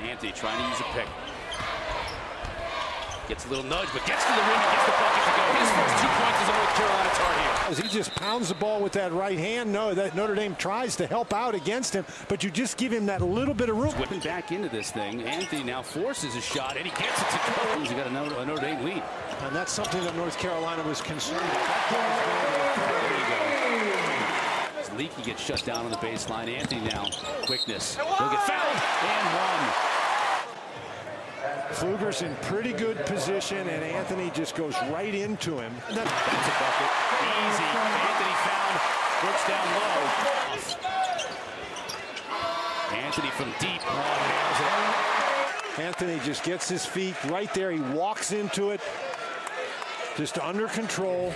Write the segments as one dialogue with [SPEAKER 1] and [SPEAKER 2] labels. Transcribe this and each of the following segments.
[SPEAKER 1] Anthony trying to use a pick. Gets a little nudge, but gets to the rim and gets the bucket to go. His first two points as a North Carolina Tar Heel.
[SPEAKER 2] He just pounds the ball with that right hand. No, that Notre Dame tries to help out against him, but you just give him that little bit of room.
[SPEAKER 1] Whipping back into this thing. Anthony now forces a shot, and he gets it to go. He's got a Notre, a Notre Dame lead.
[SPEAKER 2] And that's something that North Carolina was concerned about.
[SPEAKER 1] There you go. As Leaky gets shut down on the baseline. Anthony now, quickness. He'll get fouled and one.
[SPEAKER 2] Pflueger's in pretty good position, and Anthony just goes right into him.
[SPEAKER 1] That's a bucket. Easy. Anthony found Brooks down low. Anthony from deep. Oh, nails it.
[SPEAKER 2] Anthony just gets his feet right there. He walks into it, just under control.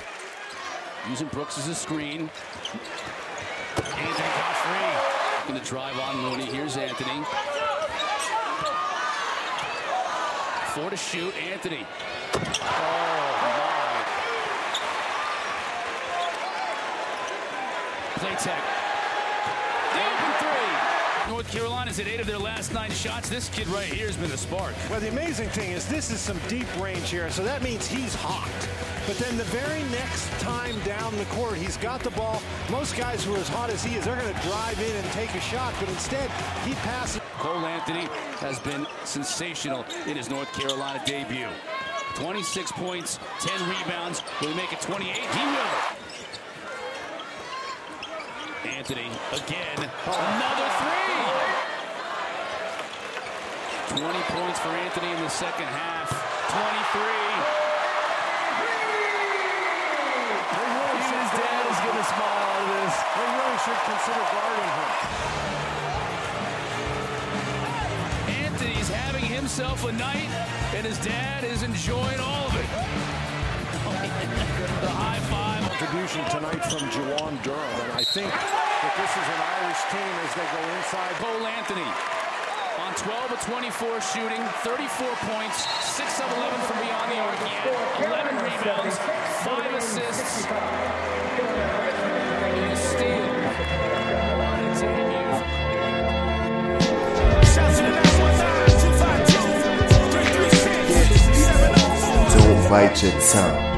[SPEAKER 1] Using Brooks as a screen. Free. Going to drive on Mooney. Here's Anthony. Four to shoot. Anthony. Oh, my. Platek. Three. North Carolina's at eight of their last nine shots. This kid right here has been the spark.
[SPEAKER 2] Well, the amazing thing is this is some deep range here, so that means he's hot. But then the very next time down the court, he's got the ball. Most guys who are as hot as he is, they're going to drive in and take a shot, but instead he passes.
[SPEAKER 1] Cole Anthony has been sensational in his North Carolina debut. 26 points, 10 rebounds. Will he make it 28? He will. Anthony again. Another three. 20 points for Anthony in the second half. 23.
[SPEAKER 2] His dad is going to smile at this. They really should consider guarding him.
[SPEAKER 1] Anthony's having himself a night, and his dad is enjoying all of it. the high five.
[SPEAKER 2] Contribution tonight from Juwan Durham, and I think that this is an Irish team as they go inside.
[SPEAKER 1] Cole Anthony on 12 of 24 shooting, 34 points, 6 of 11 from beyond the arc. 11 rebounds, 5 assists,
[SPEAKER 3] Don't your.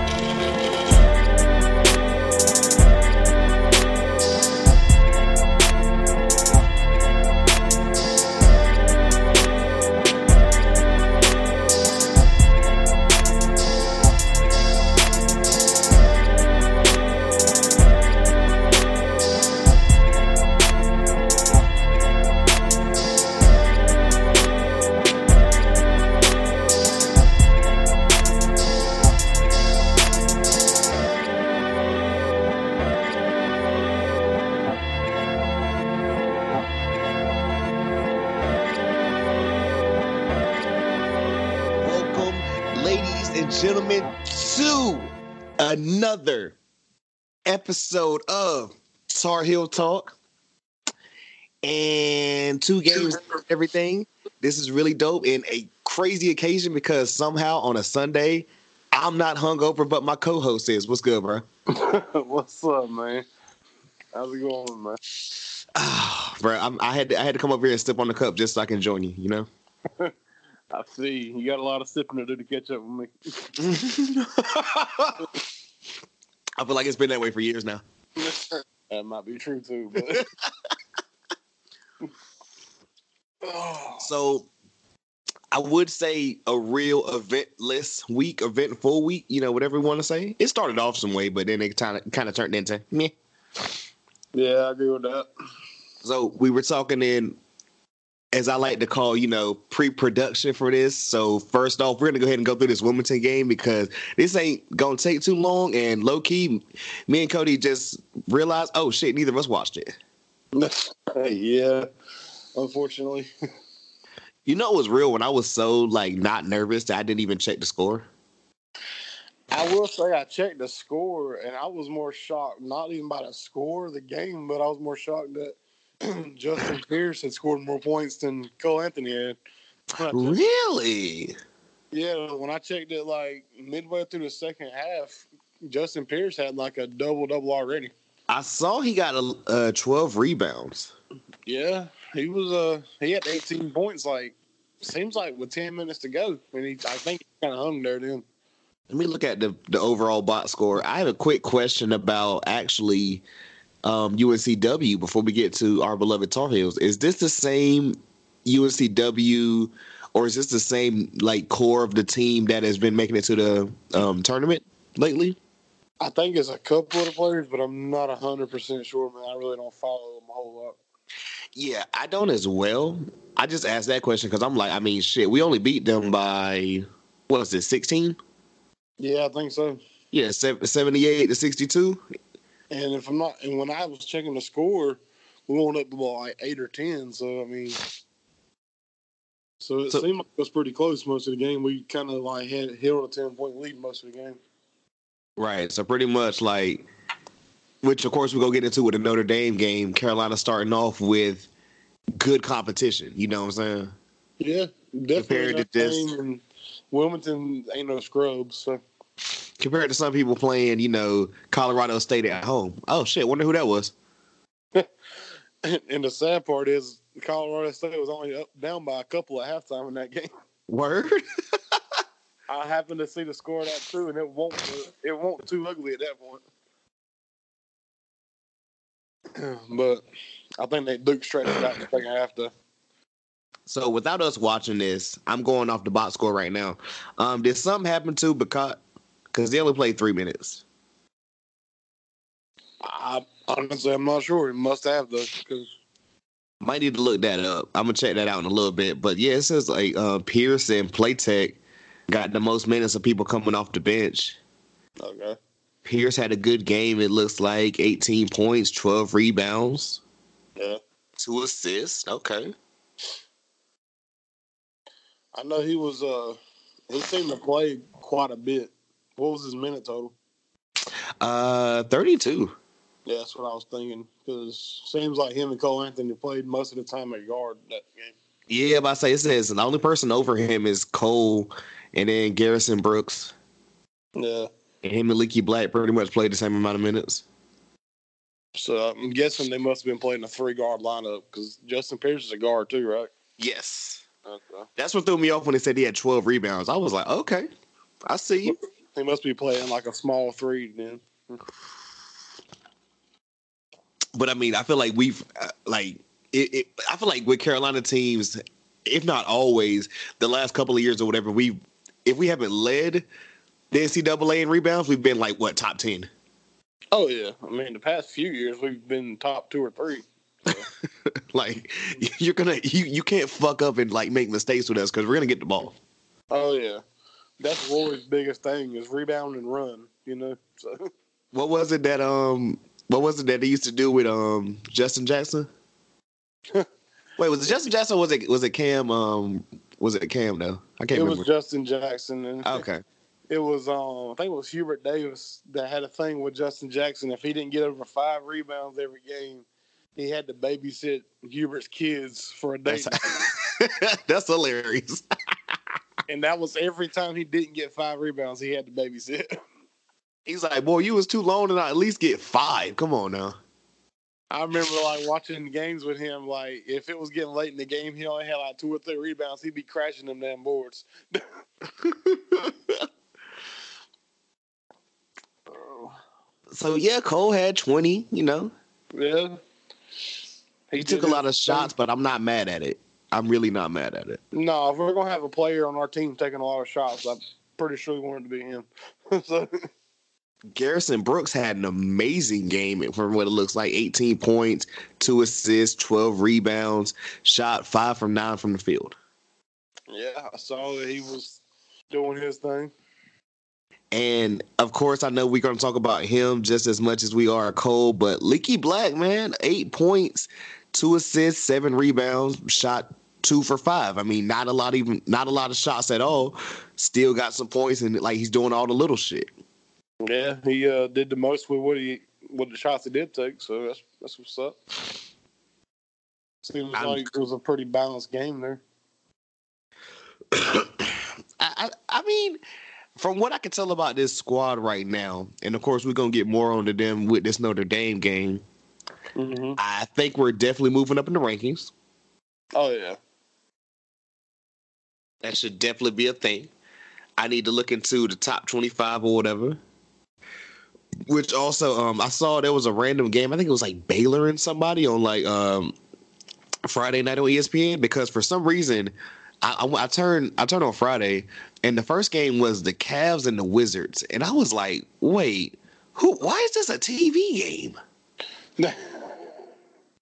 [SPEAKER 4] Episode of Tar Heel Talk. And two games, everything. This is really dope and a crazy occasion because somehow on a Sunday, I'm not hungover, but my co-host is. What's good, bro?
[SPEAKER 5] What's up, man? How's it going, man?
[SPEAKER 4] Ah, bro, I'm, I had to, I had to come over here and step on the cup just so I can join you. You know.
[SPEAKER 5] I see you got a lot of sipping to do to catch up with me.
[SPEAKER 4] I feel like it's been that way for years now.
[SPEAKER 5] that might be true too, but oh,
[SPEAKER 4] So I would say a real eventless week, eventful week, you know, whatever you want to say. It started off some way, but then it kind of kind of turned into meh.
[SPEAKER 5] yeah, I agree with that.
[SPEAKER 4] So we were talking in, as I like to call, you know, pre-production for this. So first off, we're gonna go ahead and go through this Wilmington game because this ain't gonna take too long. And low key, me and Cody just realized, oh shit, neither of us watched it.
[SPEAKER 5] yeah, unfortunately.
[SPEAKER 4] You know, it was real when I was so like not nervous that I didn't even check the score.
[SPEAKER 5] I will say I checked the score and I was more shocked, not even by the score of the game, but I was more shocked that Justin Pierce had scored more points than Cole Anthony had. When I checked-
[SPEAKER 4] Really?
[SPEAKER 5] Yeah, when I checked it like midway through the second half, Justin Pierce had like a double double already.
[SPEAKER 4] I saw he got a, uh, 12 rebounds.
[SPEAKER 5] Yeah, he was uh he had 18 points like seems like with ten minutes to go, and he, I think he kind of hung there then.
[SPEAKER 4] Let me look at the the overall box score. I have a quick question about actually um, UNCW before we get to our beloved Tar Heels. Is this the same UNCW, or is this the same like core of the team that has been making it to the um, tournament lately?
[SPEAKER 5] I think it's a couple of the players, but I'm not hundred percent sure, man. I really don't follow them a whole lot.
[SPEAKER 4] Yeah, I don't as well. I just asked that question because I'm like, I mean, shit, we only beat them by what was it, 16?
[SPEAKER 5] Yeah, I think so.
[SPEAKER 4] Yeah, 78 to 62.
[SPEAKER 5] And if I'm not, and when I was checking the score, we went up to like eight or ten. So I mean, so it so, seemed like it was pretty close most of the game. We kind of like had held a ten point lead most of the game.
[SPEAKER 4] Right. So pretty much like, which of course we go get into with the Notre Dame game. Carolina starting off with good competition. You know what I'm saying?
[SPEAKER 5] Yeah, definitely. Compared to this, and Wilmington ain't no scrubs. So
[SPEAKER 4] compared to some people playing, you know, Colorado State at home. Oh shit! Wonder who that was.
[SPEAKER 5] and the sad part is Colorado State was only up down by a couple at halftime in that game.
[SPEAKER 4] Word.
[SPEAKER 5] I happened to see the score of that too, and it won't it won't too ugly at that point. but I think they Duke stretched out the second half though.
[SPEAKER 4] So without us watching this, I'm going off the box score right now. Um, did something happen to because because they only played three minutes?
[SPEAKER 5] I honestly, I'm not sure. It must have though, because
[SPEAKER 4] might need to look that up. I'm gonna check that out in a little bit. But yeah, it says like uh, Pierce and Platek got the most minutes of people coming off the bench.
[SPEAKER 5] Okay.
[SPEAKER 4] Pierce had a good game. It looks like 18 points, 12 rebounds.
[SPEAKER 5] Yeah.
[SPEAKER 4] Two assists. Okay.
[SPEAKER 5] I know he was. uh He seemed to play quite a bit. What was his minute total?
[SPEAKER 4] Uh, 32.
[SPEAKER 5] Yeah, that's what I was thinking. Because seems like him and Cole Anthony played most of the time at guard that game.
[SPEAKER 4] Yeah, but I say it says the only person over him is Cole, and then Garrison Brooks.
[SPEAKER 5] Yeah.
[SPEAKER 4] And him and Leaky Black pretty much played the same amount of minutes.
[SPEAKER 5] So I'm guessing they must have been playing a three guard lineup because Justin Pierce is a guard too, right?
[SPEAKER 4] Yes. Okay. That's what threw me off when they said he had 12 rebounds. I was like, okay, I see you.
[SPEAKER 5] He must be playing like a small three then.
[SPEAKER 4] But I mean, I feel like we've uh, like it, it, I feel like with Carolina teams, if not always, the last couple of years or whatever, we if we haven't led the NCAA in rebounds, we've been like what top ten.
[SPEAKER 5] Oh yeah, I mean the past few years we've been top two or three. So.
[SPEAKER 4] like you're gonna you you can't fuck up and like make mistakes with us because we're gonna get the ball.
[SPEAKER 5] Oh yeah, that's Roy's biggest thing is rebound and run. You know, so
[SPEAKER 4] what was it that um what was it that they used to do with um Justin Jackson? Wait, was it Justin Jackson? was it was it Cam? Um, was it Cam? though? I can't. It remember.
[SPEAKER 5] was Justin Jackson. And
[SPEAKER 4] okay.
[SPEAKER 5] It was um, I think it was Hubert Davis that had a thing with Justin Jackson. If he didn't get over five rebounds every game, he had to babysit Hubert's kids for a day.
[SPEAKER 4] That's, That's hilarious.
[SPEAKER 5] And that was every time he didn't get five rebounds, he had to babysit.
[SPEAKER 4] He's like, boy, you was too long to not at least get five. Come on now.
[SPEAKER 5] I remember like watching games with him. Like if it was getting late in the game, he only had like two or three rebounds. He'd be crashing them damn boards.
[SPEAKER 4] so yeah, Cole had twenty. You know.
[SPEAKER 5] Yeah.
[SPEAKER 4] He, he took a lot of shots, but I'm not mad at it. I'm really not mad at it.
[SPEAKER 5] No, if we're gonna have a player on our team taking a lot of shots, I'm pretty sure we want it to be him. so.
[SPEAKER 4] Garrison Brooks had an amazing game from what it looks like 18 points, two assists, 12 rebounds, shot five from nine from the field.
[SPEAKER 5] Yeah, I saw that he was doing his thing.
[SPEAKER 4] And of course, I know we're going to talk about him just as much as we are Cole, but Leaky Black, man, eight points, two assists, seven rebounds, shot two for five. I mean, not a lot, even not a lot of shots at all. Still got some points, and like he's doing all the little shit.
[SPEAKER 5] Yeah, he uh, did the most with what he with the shots he did take. So that's that's what's up. Seems I'm, like it was a pretty balanced game there.
[SPEAKER 4] I, I mean, from what I can tell about this squad right now, and of course we're gonna get more onto them with this Notre Dame game. Mm-hmm. I think we're definitely moving up in the rankings.
[SPEAKER 5] Oh yeah.
[SPEAKER 4] That should definitely be a thing. I need to look into the top 25 or whatever. Which also, um, I saw there was a random game. I think it was like Baylor and somebody on like um Friday night on ESPN because for some reason I, I, I turned I turned on Friday and the first game was the Cavs and the Wizards and I was like, wait, who? Why is this a TV game?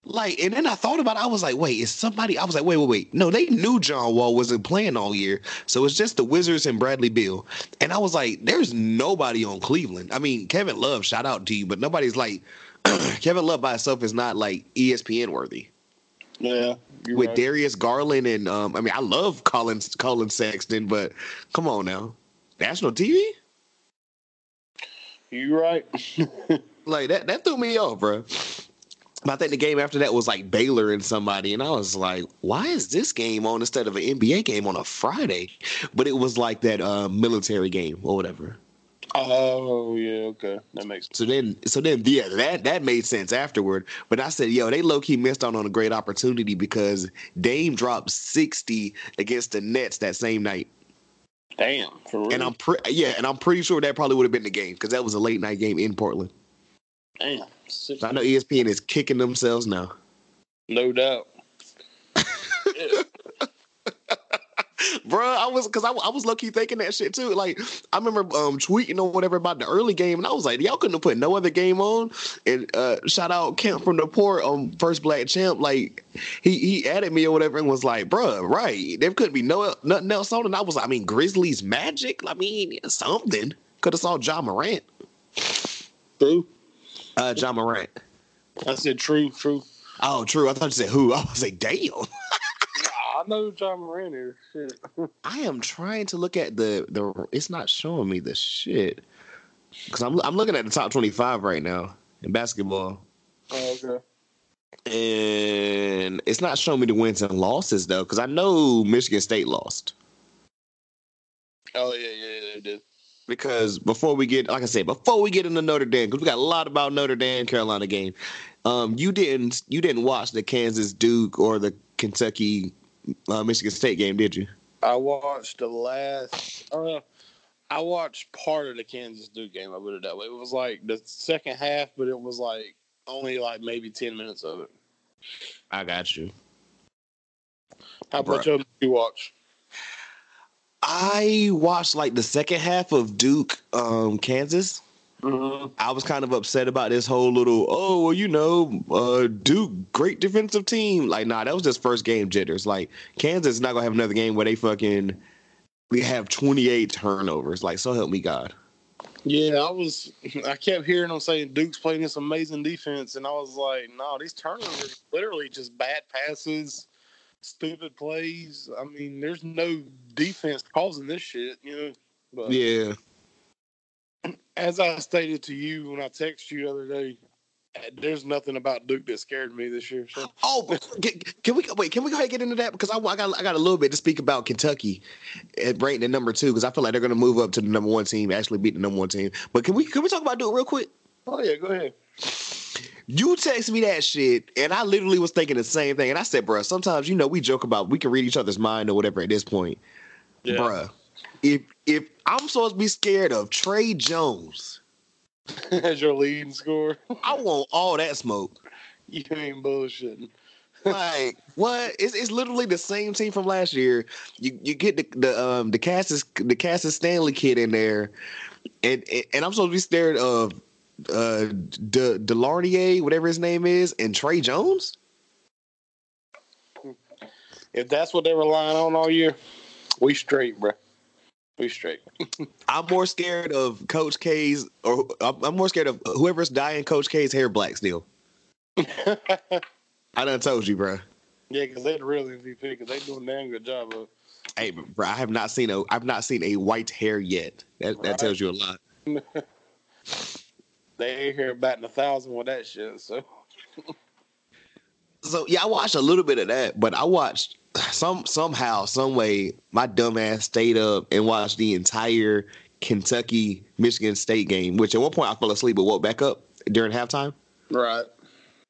[SPEAKER 4] Like, and then I thought about it. I was like, wait, is somebody? I was like, wait, wait, wait. No, they knew John Wall wasn't playing all year. So it's just the Wizards and Bradley Beal. And I was like, there's nobody on Cleveland. I mean, Kevin Love, shout out to you, but nobody's like, Kevin Love by himself is not like ESPN worthy.
[SPEAKER 5] Yeah.
[SPEAKER 4] With
[SPEAKER 5] right.
[SPEAKER 4] Darius Garland and, um, I mean, I love Colin, Collin Sexton, but come on now. National TV?
[SPEAKER 5] You right.
[SPEAKER 4] Like, that, that threw me off, bro. But I think the game after that was like Baylor and somebody, and I was like, "Why is this game on instead of an NBA game on a Friday?" But it was like that uh, military game or whatever.
[SPEAKER 5] oh yeah, okay, that makes sense.
[SPEAKER 4] So then, so then, yeah, that that made sense afterward. But I said, "Yo, they low key missed out on a great opportunity because Dame dropped sixty against the Nets that same night."
[SPEAKER 5] Damn, for real.
[SPEAKER 4] And I'm pre- yeah, and I'm pretty sure that probably would have been the game because that was a late night game in Portland.
[SPEAKER 5] Damn, six-
[SPEAKER 4] I know ESPN is kicking themselves now.
[SPEAKER 5] no doubt. Yeah.
[SPEAKER 4] Bruh, I was because I, I was low key thinking that shit too. Like I remember um tweeting or whatever about the early game, and I was like, y'all couldn't have put no other game on. And uh shout out Camp from the port on first black champ. Like he he added me or whatever and was like, bruh, right. There couldn't be no nothing else on. And I was like, I mean, Grizzlies magic. I mean, something. Could have saw Ja Morant.
[SPEAKER 5] True.
[SPEAKER 4] Uh Ja Morant.
[SPEAKER 5] I said true, true.
[SPEAKER 4] Oh, true. I thought you said who. I was like, damn.
[SPEAKER 5] Nah, I know who Ja Morant is. Shit.
[SPEAKER 4] I am trying to look at the the. It's not showing me the shit because I'm I'm looking at the top twenty five right now in basketball,
[SPEAKER 5] Oh, okay.
[SPEAKER 4] and it's not showing me the wins and losses though because I know Michigan State lost
[SPEAKER 5] Oh yeah, yeah, yeah, they did.
[SPEAKER 4] Because before we get like I said before we get into Notre Dame because we got a lot about Notre Dame Carolina game. Um, you didn't you didn't watch the Kansas Duke or the Kentucky uh, Michigan State game, did you?
[SPEAKER 5] I watched the last. Uh, I watched part of the Kansas Duke game. I put it that way. It was like the second half, but it was like only like maybe ten minutes of it.
[SPEAKER 4] I got you.
[SPEAKER 5] How much
[SPEAKER 4] Bruh.
[SPEAKER 5] of you watch?
[SPEAKER 4] I watched like the second half of Duke, um, Kansas.
[SPEAKER 5] Mm-hmm.
[SPEAKER 4] I was kind of upset about this whole little, oh, well, you know, uh, Duke, great defensive team. Like, nah, that was just first game jitters. Like, Kansas is not gonna have another game where they fucking we have 28 turnovers. Like, so help me God.
[SPEAKER 5] Yeah, I was. I kept hearing them saying Duke's playing this amazing defense, and I was like, no, these turnovers are literally just bad passes, stupid plays. I mean, there's no defense causing this shit, you know. But
[SPEAKER 4] Yeah.
[SPEAKER 5] as I stated to you when I texted you the other day, there's nothing about Duke that scared me this year. So
[SPEAKER 4] Oh, but can, can we wait? Can we go ahead and get into that? Because I, I got I got a little bit to speak about Kentucky at ranked at number two because I feel like they're going to move up to the number one team, actually beat the number one team. But can we can we talk about Duke real quick?
[SPEAKER 5] oh yeah, go ahead.
[SPEAKER 4] You text me that shit, and I literally was thinking the same thing. And I said, bruh, sometimes you know we joke about we can read each other's mind or whatever at this point.
[SPEAKER 5] Yeah.
[SPEAKER 4] Bruh, if if I'm supposed to be scared of Tre Jones,
[SPEAKER 5] As your leading scorer,
[SPEAKER 4] I want all that smoke.
[SPEAKER 5] you ain't bullshitting.
[SPEAKER 4] Like what? It's, it's literally the same team from last year. You you get the the um the Cassius the Cassius Stanley kid in there, and and, and I'm supposed to be scared of uh De, DeLaurier, whatever his name is, and Tre Jones.
[SPEAKER 5] If that's what they were relying on all year, we straight, bro. We straight.
[SPEAKER 4] I'm more scared of Coach K's, or I'm more scared of whoever's dyeing Coach K's hair black still. I done told you, bro.
[SPEAKER 5] Yeah, because they're the real MVP because they doing a damn good job of.
[SPEAKER 4] Hey, bro, I have not seen a I've not seen a white hair yet. That that tells you a lot.
[SPEAKER 5] They ain't here batting a thousand with that shit. So
[SPEAKER 4] So yeah, I watched a little bit of that, but I watched some somehow, some way, my dumb ass stayed up and watched the entire Kentucky Michigan State game. Which at one point I fell asleep but woke back up during halftime.
[SPEAKER 5] right.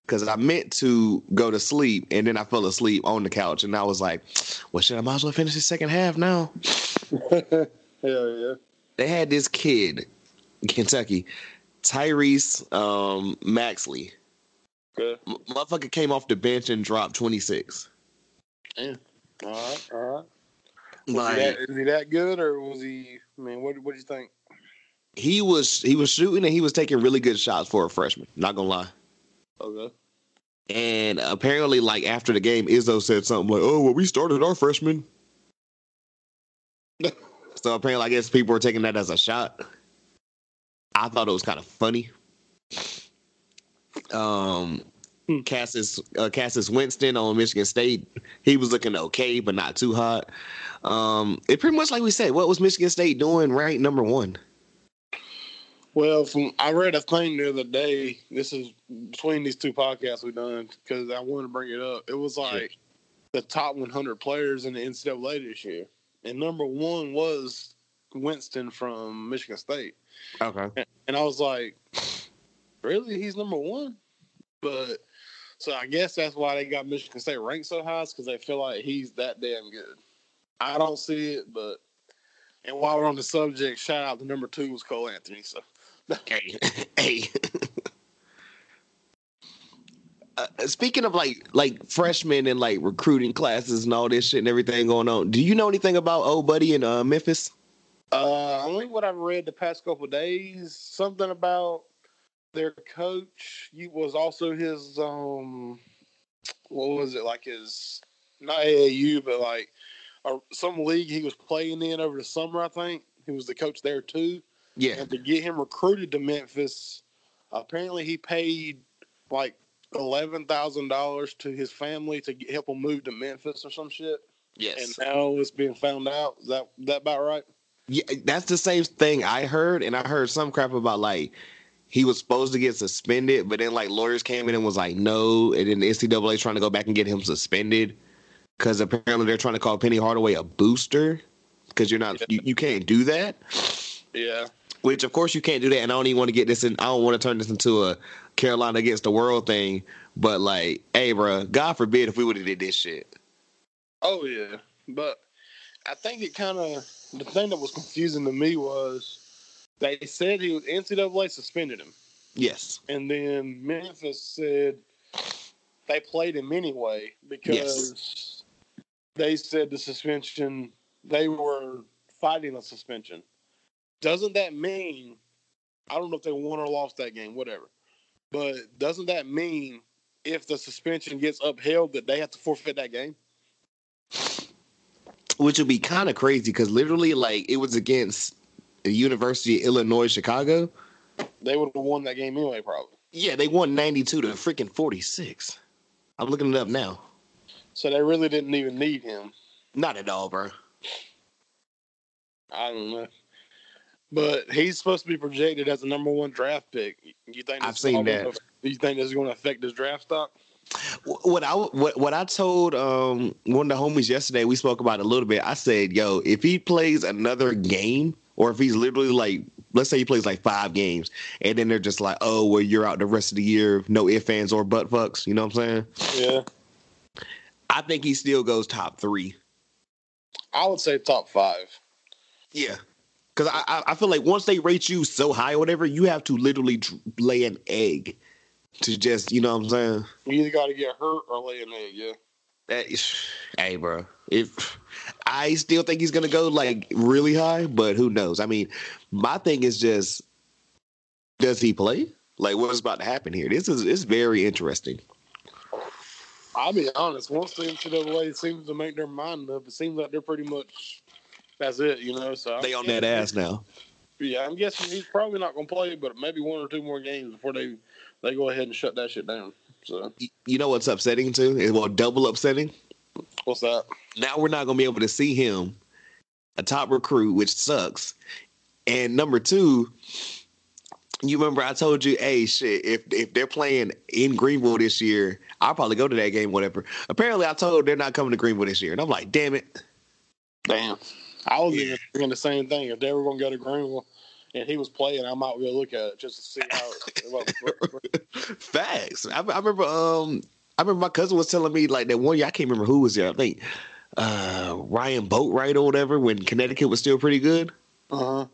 [SPEAKER 4] because I meant to go to sleep and then I fell asleep on the couch and I was like, well, shit, I might as well finish the second half now.
[SPEAKER 5] Hell yeah.
[SPEAKER 4] They had this kid in Kentucky, Tyrese um, Maxey.
[SPEAKER 5] Good.
[SPEAKER 4] M- motherfucker came off the bench and dropped 26.
[SPEAKER 5] Yeah. All right. All right. Was
[SPEAKER 4] Like
[SPEAKER 5] he that, is he that good, or was he? I mean, what what do you think?
[SPEAKER 4] he was he was shooting and he was taking really good shots for a freshman. Not gonna lie.
[SPEAKER 5] Okay.
[SPEAKER 4] And apparently, like after the game, Izzo said something like, "Oh, well, we started our freshman." so apparently, I guess people were taking that as a shot. I thought it was kind of funny. Um,
[SPEAKER 5] Hmm.
[SPEAKER 4] Cassius uh, Cassius Winston on Michigan State, he was looking okay, but not too hot. Um, it pretty much like we said, what was Michigan State doing ranked number one?
[SPEAKER 5] Well, from I read a thing the other day. This is between these two podcasts we've done because I wanted to bring it up. It was like the top 100 players in the NCAA this year, and number one was Winston from Michigan State.
[SPEAKER 4] Okay.
[SPEAKER 5] And I was like, really? He's number one? But so I guess that's why they got Michigan State ranked so high because they feel like he's that damn good. I don't see it, but and while we're on the subject, shout out to number two was Cole Anthony. So
[SPEAKER 4] Hey, hey. Uh, speaking of like like freshmen and like recruiting classes and all this shit and everything going on, do you know anything about old buddy in uh, Memphis?
[SPEAKER 5] Uh only what I've read the past couple of days, something about their coach you was also his um what was it like his not AAU but like uh, some league he was playing in over the summer I think. He was the coach there too.
[SPEAKER 4] Yeah,
[SPEAKER 5] and to get him recruited to Memphis apparently he paid like eleven thousand dollars to his family to help him move to Memphis or some shit.
[SPEAKER 4] Yes,
[SPEAKER 5] and now it's being found out. Is that that about right
[SPEAKER 4] yeah. That's the same thing I heard, and I heard some crap about like he was supposed to get suspended, but then like lawyers came in and was like no, and then the NCAA trying to go back and get him suspended because apparently they're trying to call Penny Hardaway a booster because you're not you, you can't do that.
[SPEAKER 5] yeah
[SPEAKER 4] Which of course you can't do that, and I don't even want to get this in. I don't want to turn this into a Carolina against the world thing. But like, hey, bro, God forbid if we would have did this shit.
[SPEAKER 5] Oh yeah, but I think it kind of the thing that was confusing to me was they said he was NCAA suspended him,
[SPEAKER 4] Yes,
[SPEAKER 5] and then Memphis said they played him anyway because they said the suspension they were fighting a suspension. Doesn't that mean I don't know if they won or lost that game, whatever, but doesn't that mean if the suspension gets upheld that they have to forfeit that game?
[SPEAKER 4] Which would be kind of crazy because literally, like, it was against the University of Illinois Chicago.
[SPEAKER 5] They would have won that game anyway, probably.
[SPEAKER 4] Yeah, they won ninety two to freaking forty six. I'm looking it up now.
[SPEAKER 5] So they really didn't even need him.
[SPEAKER 4] Not at all, bro.
[SPEAKER 5] I don't know. But he's supposed to be projected as a number one draft pick. You think
[SPEAKER 4] I've seen that.
[SPEAKER 5] gonna- you think this is going to affect his draft stock?
[SPEAKER 4] Wh- What I what what I told um one of the homies yesterday, we spoke about a little bit. I said, "Yo, if he plays another game, or if he's literally like, let's say he plays like five games, and then they're just like, oh, well, you're out the rest of the year, no ifs, ands, or butt fucks. You know what I'm saying?
[SPEAKER 5] Yeah.
[SPEAKER 4] I think he still goes top three.
[SPEAKER 5] I would say top five.
[SPEAKER 4] Yeah, because I I- I feel like once they rate you so high or whatever, you have to literally lay an egg to just, you know what I'm saying?
[SPEAKER 5] You either got to get hurt or lay an egg, yeah.
[SPEAKER 4] That is, hey, bro. If I still think he's gonna go like really high, but who knows? I mean, my thing is just, does he play? Like, what's about to happen here? This is it's very interesting.
[SPEAKER 5] I'll be honest. Once the NCAA seems to make their mind up, it seems like they're pretty much that's it, you know. So I'm
[SPEAKER 4] They on that ass now.
[SPEAKER 5] Yeah, I'm guessing he's probably not going to play, but maybe one or two more games before they they go ahead and shut that shit down. So
[SPEAKER 4] You know what's upsetting too? Is well, double upsetting.
[SPEAKER 5] what's that?
[SPEAKER 4] Now we're not gonna be able to see him, a top recruit, which sucks. And number two, you remember I told you, hey, shit, if if they're playing in Greenville this year, I'll probably go to that game, whatever. Apparently, I told they're not coming to Greenville this year, and I'm like, damn it.
[SPEAKER 5] Damn. I was even thinking the same thing. If they were going to go to Greenville, and he was playing, I might go look at it just to see how. It,
[SPEAKER 4] Facts. I, I remember. Um, I remember my cousin was telling me like that one year. I can't remember who was there. I think uh, Ryan Boatright or whatever when Connecticut was still pretty good.
[SPEAKER 5] uh huh.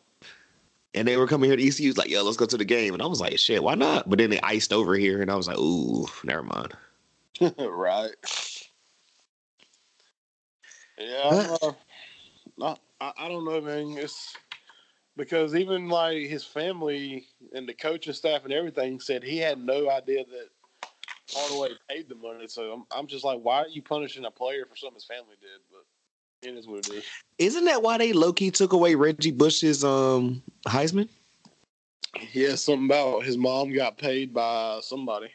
[SPEAKER 4] And they were coming here to ECU. Like, yo, let's go to the game. And I was like, shit, why not? But then they iced over here, and I was like, ooh, never mind.
[SPEAKER 5] right. Yeah, I'm, uh, I, I don't know, man. It's because even like his family and the coaching staff and everything said he had no idea that Hardaway paid the money. So I'm, I'm just like, why are you punishing a player for something his family did? But it is what it is.
[SPEAKER 4] Isn't that why they low key took away Reggie Bush's um Heisman?
[SPEAKER 5] Yeah, something about his mom got paid by somebody.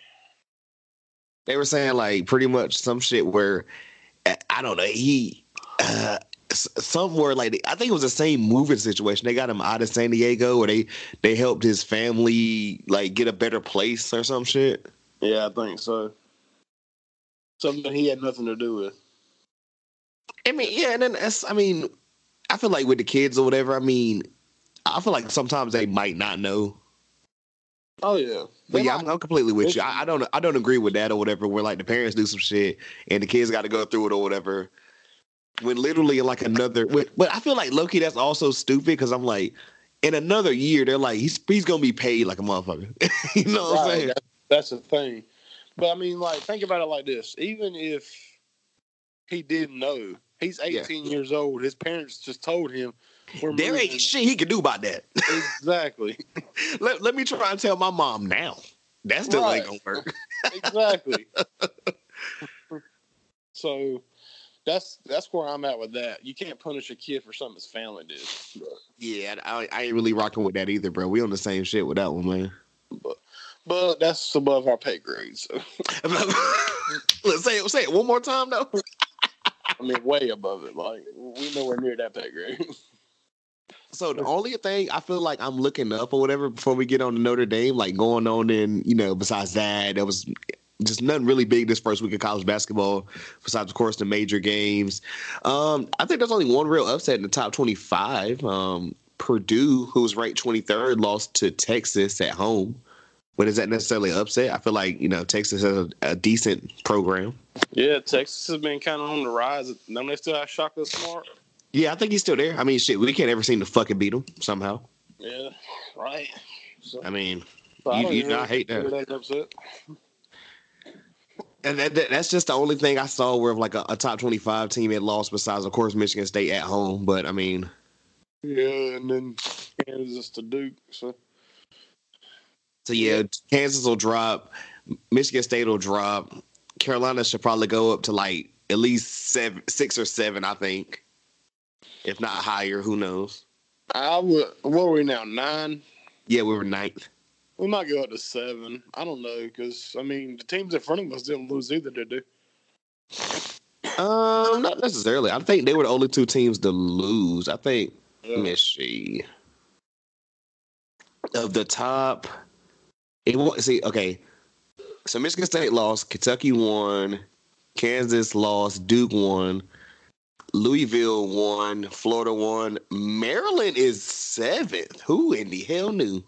[SPEAKER 4] They were saying like pretty much some shit where I- don't know he. Uh, somewhere like I think it was the same moving situation. They got him out of San Diego, or they they helped his family like get a better place or some shit.
[SPEAKER 5] Yeah, I think so. Something he had nothing to do with.
[SPEAKER 4] I mean, yeah, and then that's I mean, I feel like with the kids or whatever. I mean, I feel like sometimes they might not know.
[SPEAKER 5] Oh yeah,
[SPEAKER 4] But yeah, I'm, I'm completely with you. I, I don't I don't agree with that or whatever. Where like the parents do some shit and the kids got to go through it or whatever. When literally like another, but but I feel like Loki that's also stupid because I'm like, in another year they're like he's he's gonna be paid like a motherfucker. you know what I'm saying?
[SPEAKER 5] that- that's the thing. But I mean, like, think about it like this: even if he didn't know, he's 18 years old. His parents just told him, "We're
[SPEAKER 4] There
[SPEAKER 5] moving."
[SPEAKER 4] ain't shit he can do about that.
[SPEAKER 5] exactly,
[SPEAKER 4] let, let me try and tell my mom now. That still ain't gonna work.
[SPEAKER 5] exactly. so that's that's where I'm at with that. You can't punish a kid for something his family did. But,
[SPEAKER 4] Yeah, I, I ain't really rocking with that either, bro. We on the same shit with that one, man.
[SPEAKER 5] but, but that's above our pay grade. So
[SPEAKER 4] Let's say it, say it one more time though.
[SPEAKER 5] I mean, way above it. Like we nowhere near that pay grade.
[SPEAKER 4] So the only thing I feel like I'm looking up or whatever before we get on to Notre Dame, like going on in, you know, besides that, there was just nothing really big this first week of college basketball, besides of course the major games. Um, I think there's only one real upset in the top 25. Um, Purdue, who was ranked 23rd, lost to Texas at home. But is that necessarily upset? I feel like you know Texas has a, a decent program.
[SPEAKER 5] yeah, Texas has been kind of on the rise. Don't they still have Shaka Smart?
[SPEAKER 4] Yeah, I think he's still there. I mean, shit, we can't ever seem to fucking beat him somehow.
[SPEAKER 5] Yeah, right. So,
[SPEAKER 4] I mean,
[SPEAKER 5] so
[SPEAKER 4] you-
[SPEAKER 5] don't
[SPEAKER 4] you know, I hate that.
[SPEAKER 5] Consider an upset.
[SPEAKER 4] And that, that, that's just the only thing I saw where like a, a top twenty five team had lost besides of course Michigan State at home. But I mean,
[SPEAKER 5] Yeah, and then Kansas to Duke. So
[SPEAKER 4] so yeah, Kansas will drop, Michigan State will drop, Carolina should probably go up to like at least seven, six or seven, I think, if not higher. Who knows?
[SPEAKER 5] I would. What are we now? Nine.
[SPEAKER 4] Yeah, we were ninth.
[SPEAKER 5] We might go up to seven. I don't know because I mean the teams in front of us didn't lose either, did they?
[SPEAKER 4] Um, not necessarily. I think they were the only two teams to lose. I think.
[SPEAKER 5] Yeah.
[SPEAKER 4] Let me see. Of the top, it see. Okay, so Michigan State lost, Kentucky won, Kansas lost, Duke won, Louisville won, Florida won, Maryland is seventh. Who in the hell knew?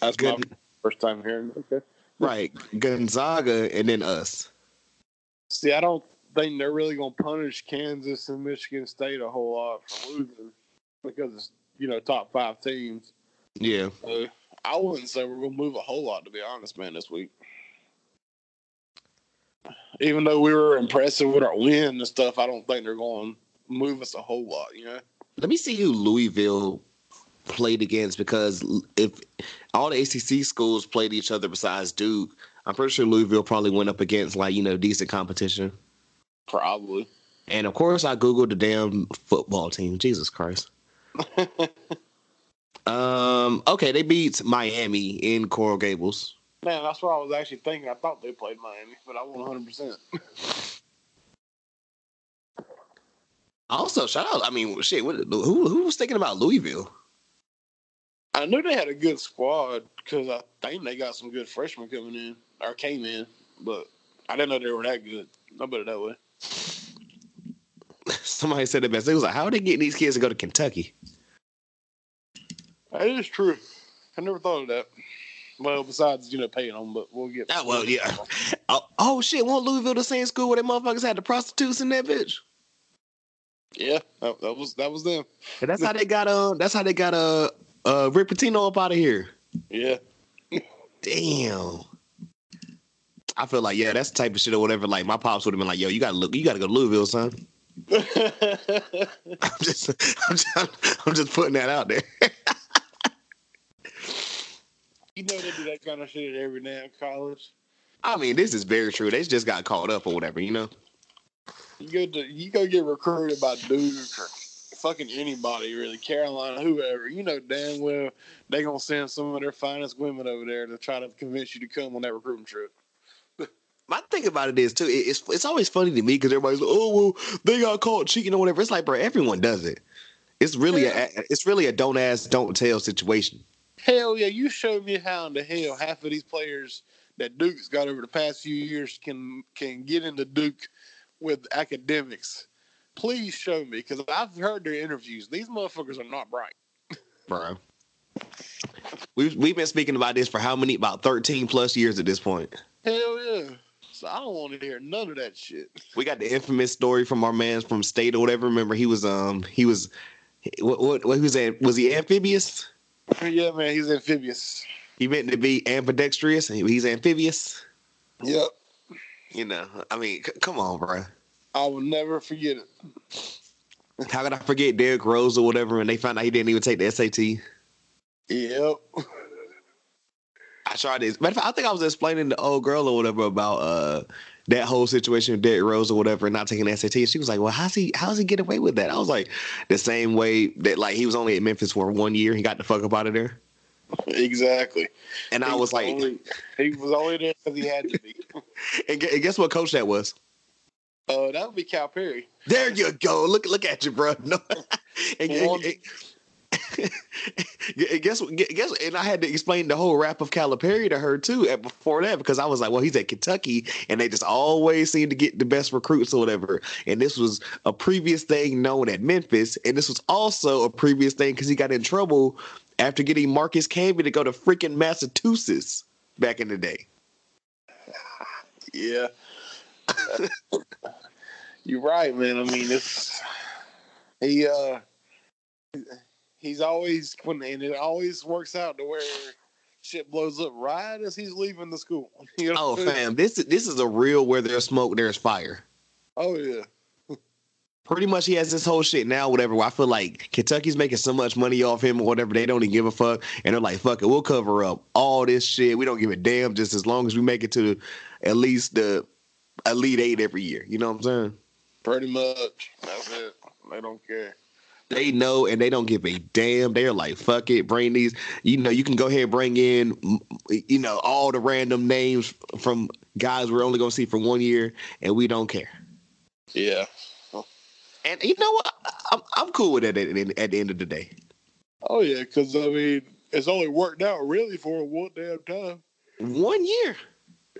[SPEAKER 5] That's my
[SPEAKER 4] Good,
[SPEAKER 5] first time hearing. Okay.
[SPEAKER 4] right? Gonzaga and then us.
[SPEAKER 5] See, I don't think they're really going to punish Kansas and Michigan State a whole lot for losing because it's you know top five teams.
[SPEAKER 4] Yeah,
[SPEAKER 5] So I wouldn't say we're going to move a whole lot to be honest, man. This week, even though we were impressive with our win and stuff, I don't think they're going to move us a whole lot. You know.
[SPEAKER 4] let me see who Louisville played against because if all the ACC schools played each other besides Duke, I'm pretty sure Louisville probably went up against like you know decent competition.
[SPEAKER 5] Probably.
[SPEAKER 4] And of course, I googled the damn football team. Jesus Christ. um. Okay, they beat Miami in Coral Gables.
[SPEAKER 5] Man, that's what I was actually thinking. I thought they played Miami, but I wasn't 100%.
[SPEAKER 4] Also, shout out. I mean, shit. What, who who was thinking about Louisville?
[SPEAKER 5] I knew they had a good squad because I think they got some good freshmen coming in or came in, but I didn't know they were that good. I put it that way.
[SPEAKER 4] Somebody said it best. They was like, "How are they getting these kids to go to Kentucky?"
[SPEAKER 5] That is true. I never thought of that. Well, besides you know paying them, but we'll get.
[SPEAKER 4] Oh, well, yeah. Oh, oh shit! Won't Louisville the same school where them motherfuckers had the prostitutes in that bitch?
[SPEAKER 5] Yeah, that, that was that was them.
[SPEAKER 4] And that's how they got uh that's how they got uh uh Rick Pitino up out of here.
[SPEAKER 5] Yeah.
[SPEAKER 4] Damn. I feel like yeah, that's the type of shit or whatever. Like my pops would have been like, "Yo, you gotta look, you gotta go to Louisville, son." I'm just, I'm just, I'm just putting that out there.
[SPEAKER 5] you know they do that kind of shit every now in college.
[SPEAKER 4] I mean, this is very true. They just got caught up or whatever, you know.
[SPEAKER 5] You go to you go get recruited by Duke or fucking anybody really, Carolina, whoever. You know damn well they gonna send some of their finest women over there to try to convince you to come on that recruiting trip.
[SPEAKER 4] My thing about it is too, it's it's always funny to me because everybody's like, oh well, they got caught cheating or whatever. It's like, bro, everyone does it. It's really
[SPEAKER 5] Yeah.
[SPEAKER 4] a it's really a don't ask, don't tell situation.
[SPEAKER 5] Hell yeah, you show me how in the hell half of these players that Duke's got over the past few years can can get into Duke with academics. Please show me because I've heard their interviews. These motherfuckers are not bright.
[SPEAKER 4] bro. We've we've been speaking about this for how many? About thirteen plus years at this point.
[SPEAKER 5] Hell yeah. So I don't want to hear none of that shit.
[SPEAKER 4] We got the infamous story from our man from state or whatever. Remember, he was um he was what what, what he was at, was he amphibious?
[SPEAKER 5] yeah, man, he's amphibious.
[SPEAKER 4] He meant to be ambidextrous. and He's amphibious.
[SPEAKER 5] Yep.
[SPEAKER 4] You know, I mean, c- come on, bro.
[SPEAKER 5] I will never forget it.
[SPEAKER 4] How could I forget Derrick Rose or whatever? And they found out he didn't even take the SAT.
[SPEAKER 5] Yep.
[SPEAKER 4] I tried this. Matter of fact, I think I was explaining to the old girl or whatever about uh that whole situation with Derrick Rose or whatever and not taking the SAT. And she was like, Well, how's he how's he get away with that? I was like, the same way that like he was only at Memphis for one year, he got the fuck up out of there.
[SPEAKER 5] Exactly.
[SPEAKER 4] And I
[SPEAKER 5] He
[SPEAKER 4] was like,
[SPEAKER 5] only, he was only there because he had to be.
[SPEAKER 4] and guess what coach that was?
[SPEAKER 5] Uh, that would be Calipari.
[SPEAKER 4] There you go. Look look at you, bro. No. and, and- and- guess what? Guess and I had to explain the whole rap of Calipari to her too. And before that, because I was like, well, he's at Kentucky, and they just always seem to get the best recruits or whatever. And this was a previous thing known at Memphis, and this was also a previous thing because he got in trouble after getting Marcus Camby to go to freaking Massachusetts back in the day.
[SPEAKER 5] Yeah. You're right, man. I mean, it's he. uh He's always when and it always works out to where shit blows up right as he's leaving the school. You know?
[SPEAKER 4] Oh, fam, this is this is a real where there's smoke, there's fire.
[SPEAKER 5] Oh yeah.
[SPEAKER 4] pretty much he has this whole shit now, whatever. Where I feel like Kentucky's making so much money off him or whatever, they don't even give a fuck. And they're like, fuck it, we'll cover up all this shit. We don't give a damn just as long as we make it to at least the Elite Eight every year. You know what I'm saying?
[SPEAKER 5] Pretty much. That's it. They don't care.
[SPEAKER 4] They know and they don't give a damn. They're like, fuck it, bring these. You know, you can go ahead and bring in, you know, all the random names from guys we're only gonna see for one year, and we don't care.
[SPEAKER 5] Yeah.
[SPEAKER 4] And you know what? I'm I'm cool with it at, at the end of the day.
[SPEAKER 5] Oh yeah, because I mean, it's only worked out really for one damn time.
[SPEAKER 4] One year.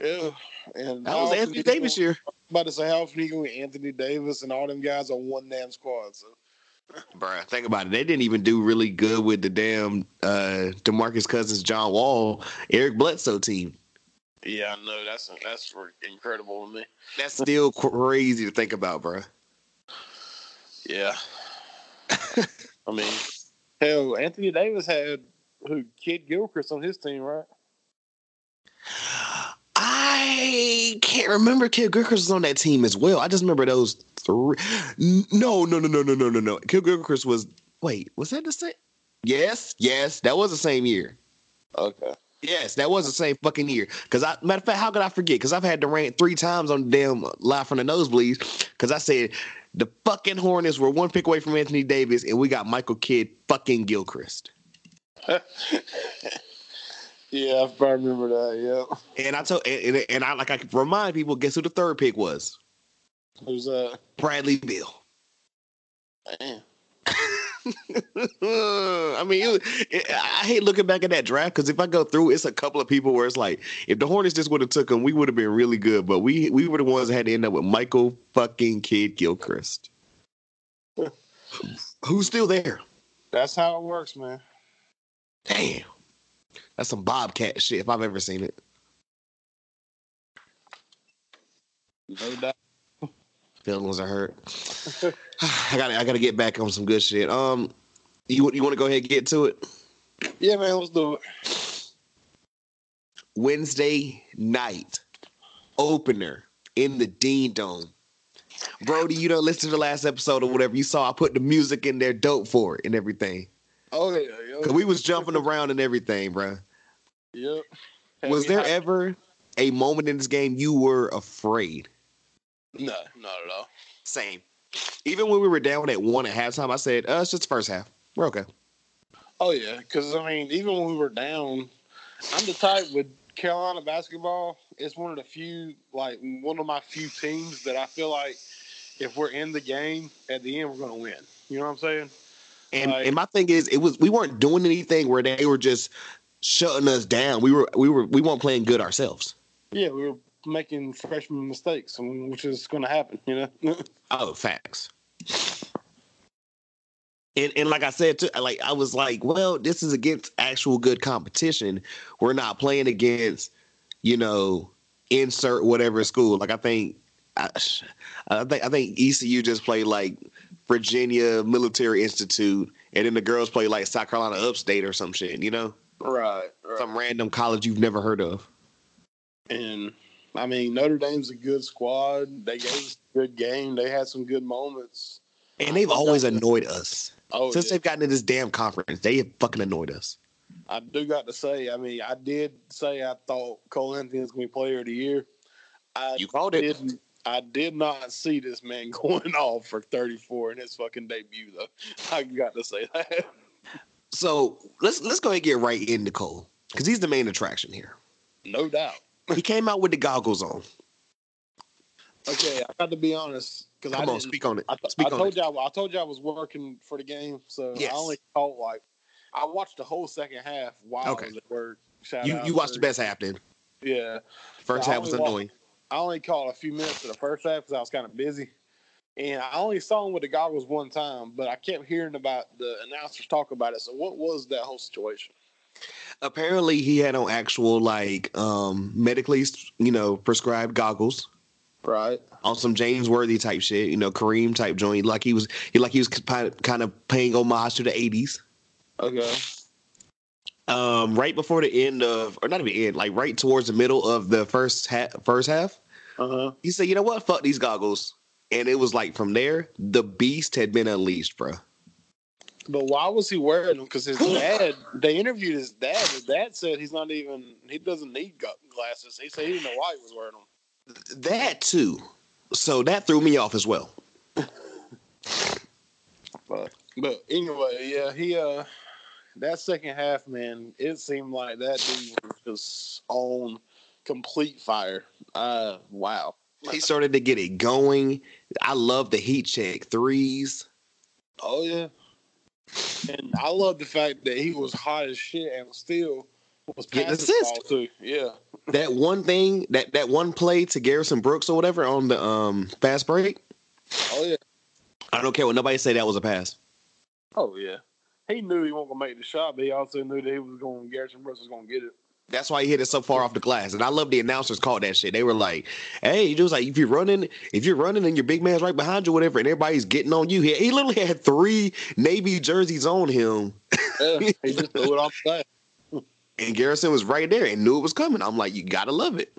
[SPEAKER 5] Yeah. And
[SPEAKER 4] That was Anthony Davis
[SPEAKER 5] gonna-
[SPEAKER 4] year.
[SPEAKER 5] about to say how often you going to Anthony Davis and all them guys on one damn squad. So
[SPEAKER 4] Bruh, think about it. They didn't even do really good with the damn uh Demarcus Cousins, John Wall, Eric Bledsoe team.
[SPEAKER 5] yeah, I know that's that's incredible to me.
[SPEAKER 4] That's still crazy to think about, bruh.
[SPEAKER 5] Yeah. I mean, hell, Anthony Davis had who Kidd-Gilchrist on his team, right?
[SPEAKER 4] I can't remember Kidd-Gilchrist was on that team as well. I just remember those three. No, no, no, no, no, no, no, no. Kidd-Gilchrist was. Wait, was that the same? Yes, yes, that was the same year.
[SPEAKER 5] Okay.
[SPEAKER 4] Yes, that was the same fucking year. Because I, matter of fact, how could I forget? Because I've had to rant three times on the damn live from the nosebleeds. Because I said the fucking Hornets were one pick away from Anthony Davis, and we got Michael Kidd fucking Gilchrist.
[SPEAKER 5] Yeah, I remember that. Yeah.
[SPEAKER 4] And I told, and, and- I like I remind people, guess who the third pick was?
[SPEAKER 5] Who's that?
[SPEAKER 4] Bradley Beal.
[SPEAKER 5] Man.
[SPEAKER 4] I mean, it, it, I hate looking back at that draft because if I go through, it's a couple of people where it's like, if the Hornets just would have took him, we would have been really good. But we we were the ones that had to end up with Michael fucking Kidd-Gilchrist, who's still there.
[SPEAKER 5] That's how it works, man.
[SPEAKER 4] Damn. That's some Bobcat shit if I've ever seen it.
[SPEAKER 5] No doubt.
[SPEAKER 4] Feelings are hurt. I gotta I gotta get back on some good shit. Um you you wanna go ahead and get to it?
[SPEAKER 5] Yeah, man, let's do it.
[SPEAKER 4] Wednesday night opener in the Dean Dome. Brody, you don't listen to the last episode or whatever. You saw I put the music in there dope for it and everything.
[SPEAKER 5] Oh yeah, yeah.
[SPEAKER 4] Cause we was jumping around and everything, bro.
[SPEAKER 5] Yep.
[SPEAKER 4] Was there ever a moment in this game you were afraid?
[SPEAKER 5] No, not at all.
[SPEAKER 4] Same. Even when we were down at one at halftime, I said, uh, it's just the first half. We're okay.
[SPEAKER 5] Oh yeah, because I mean, even when we were down, I'm the type with Carolina basketball. It's one of the few, like one of my few teams that I feel like if we're in the game at the end, we're going to win. You know what I'm saying?
[SPEAKER 4] And and my thing is, it was we weren't doing anything where they were just shutting us down. We were we were we weren't playing good ourselves.
[SPEAKER 5] Yeah, we were making freshman mistakes, which is going to happen. You know?
[SPEAKER 4] Oh, facts. And and like I said, too, like I was like, well, this is against actual good competition. We're not playing against, you know, insert whatever school. Like I think, I, I think I think ECU just played like Virginia Military Institute, and then the girls play like South Carolina Upstate or some shit. You know,
[SPEAKER 5] right. right.
[SPEAKER 4] some random college you've never heard of.
[SPEAKER 5] And I mean, Notre Dame's a good squad. They gave us a good game. They had some good moments.
[SPEAKER 4] And they've always annoyed us
[SPEAKER 5] Oh,
[SPEAKER 4] since
[SPEAKER 5] yeah.
[SPEAKER 4] they've gotten in this damn conference. They have fucking annoyed us.
[SPEAKER 5] I do got to say, I mean, I did say I thought Cole Anthony was going to be player of the year. I
[SPEAKER 4] You called it.
[SPEAKER 5] I did not see this man going off for 34 in his fucking debut, though. I got to say that.
[SPEAKER 4] So let's let's go ahead and get right into Cole because he's the main attraction here.
[SPEAKER 5] No doubt.
[SPEAKER 4] He came out with the goggles on.
[SPEAKER 5] Okay, I got to be honest because I
[SPEAKER 4] Come on, speak on it.
[SPEAKER 5] I, th- I told
[SPEAKER 4] it.
[SPEAKER 5] you I, told you I was working for the game, so
[SPEAKER 4] Yes.
[SPEAKER 5] I only caught like I watched the whole second half while
[SPEAKER 4] Okay.
[SPEAKER 5] I was at work. Shout
[SPEAKER 4] You you watched the best half then.
[SPEAKER 5] Yeah,
[SPEAKER 4] First
[SPEAKER 5] I
[SPEAKER 4] half was annoying.
[SPEAKER 5] I only caught a few minutes of the first half because I was kind of busy, and I only saw him with the goggles one time. But I kept hearing about the announcers talk about it. So what was that whole situation?
[SPEAKER 4] Apparently, he had on actual like um medically you know prescribed goggles
[SPEAKER 5] Right.
[SPEAKER 4] on some James Worthy type shit. You know, Kareem type joint. Like he was he like he was kind of paying homage to the eighties.
[SPEAKER 5] Okay.
[SPEAKER 4] Um, right before the end of, or not even end, like right towards the middle of the first half. First half,
[SPEAKER 5] Uh huh.
[SPEAKER 4] he said, "You know what? Fuck these goggles." And it was like from there, the beast had been unleashed, bro.
[SPEAKER 5] But why was he wearing them? Because his dad, they interviewed his dad. His dad said he's not even, he doesn't need glasses. He said he didn't know why he was wearing them.
[SPEAKER 4] That too. So that threw me off as well.
[SPEAKER 5] But but anyway, yeah, he uh that second half, man, it seemed like that dude was just on complete fire. Uh wow.
[SPEAKER 4] He started to get it going. I love the heat check threes.
[SPEAKER 5] Oh yeah. And I love the fact that he was hot as shit and still was
[SPEAKER 4] Getting
[SPEAKER 5] ball too. Yeah.
[SPEAKER 4] That one thing, that that one play to Garrison Brooks or whatever on the um fast break.
[SPEAKER 5] Oh yeah.
[SPEAKER 4] I don't care what nobody say that was a pass.
[SPEAKER 5] Oh yeah. He knew he wasn't gonna make the shot, but he also knew that he was going Garrison Brooks was gonna get it.
[SPEAKER 4] That's why he hit it so far off the glass. And I love the announcers called that shit. They were like, "Hey, was like if you're running, if you're running and your big man's right behind you, whatever, and everybody's getting on you." He, he literally had three Navy jerseys on him,
[SPEAKER 5] Yeah. He just threw it off the glass.
[SPEAKER 4] and Garrison was right there and knew it was coming. I'm like, you gotta love it.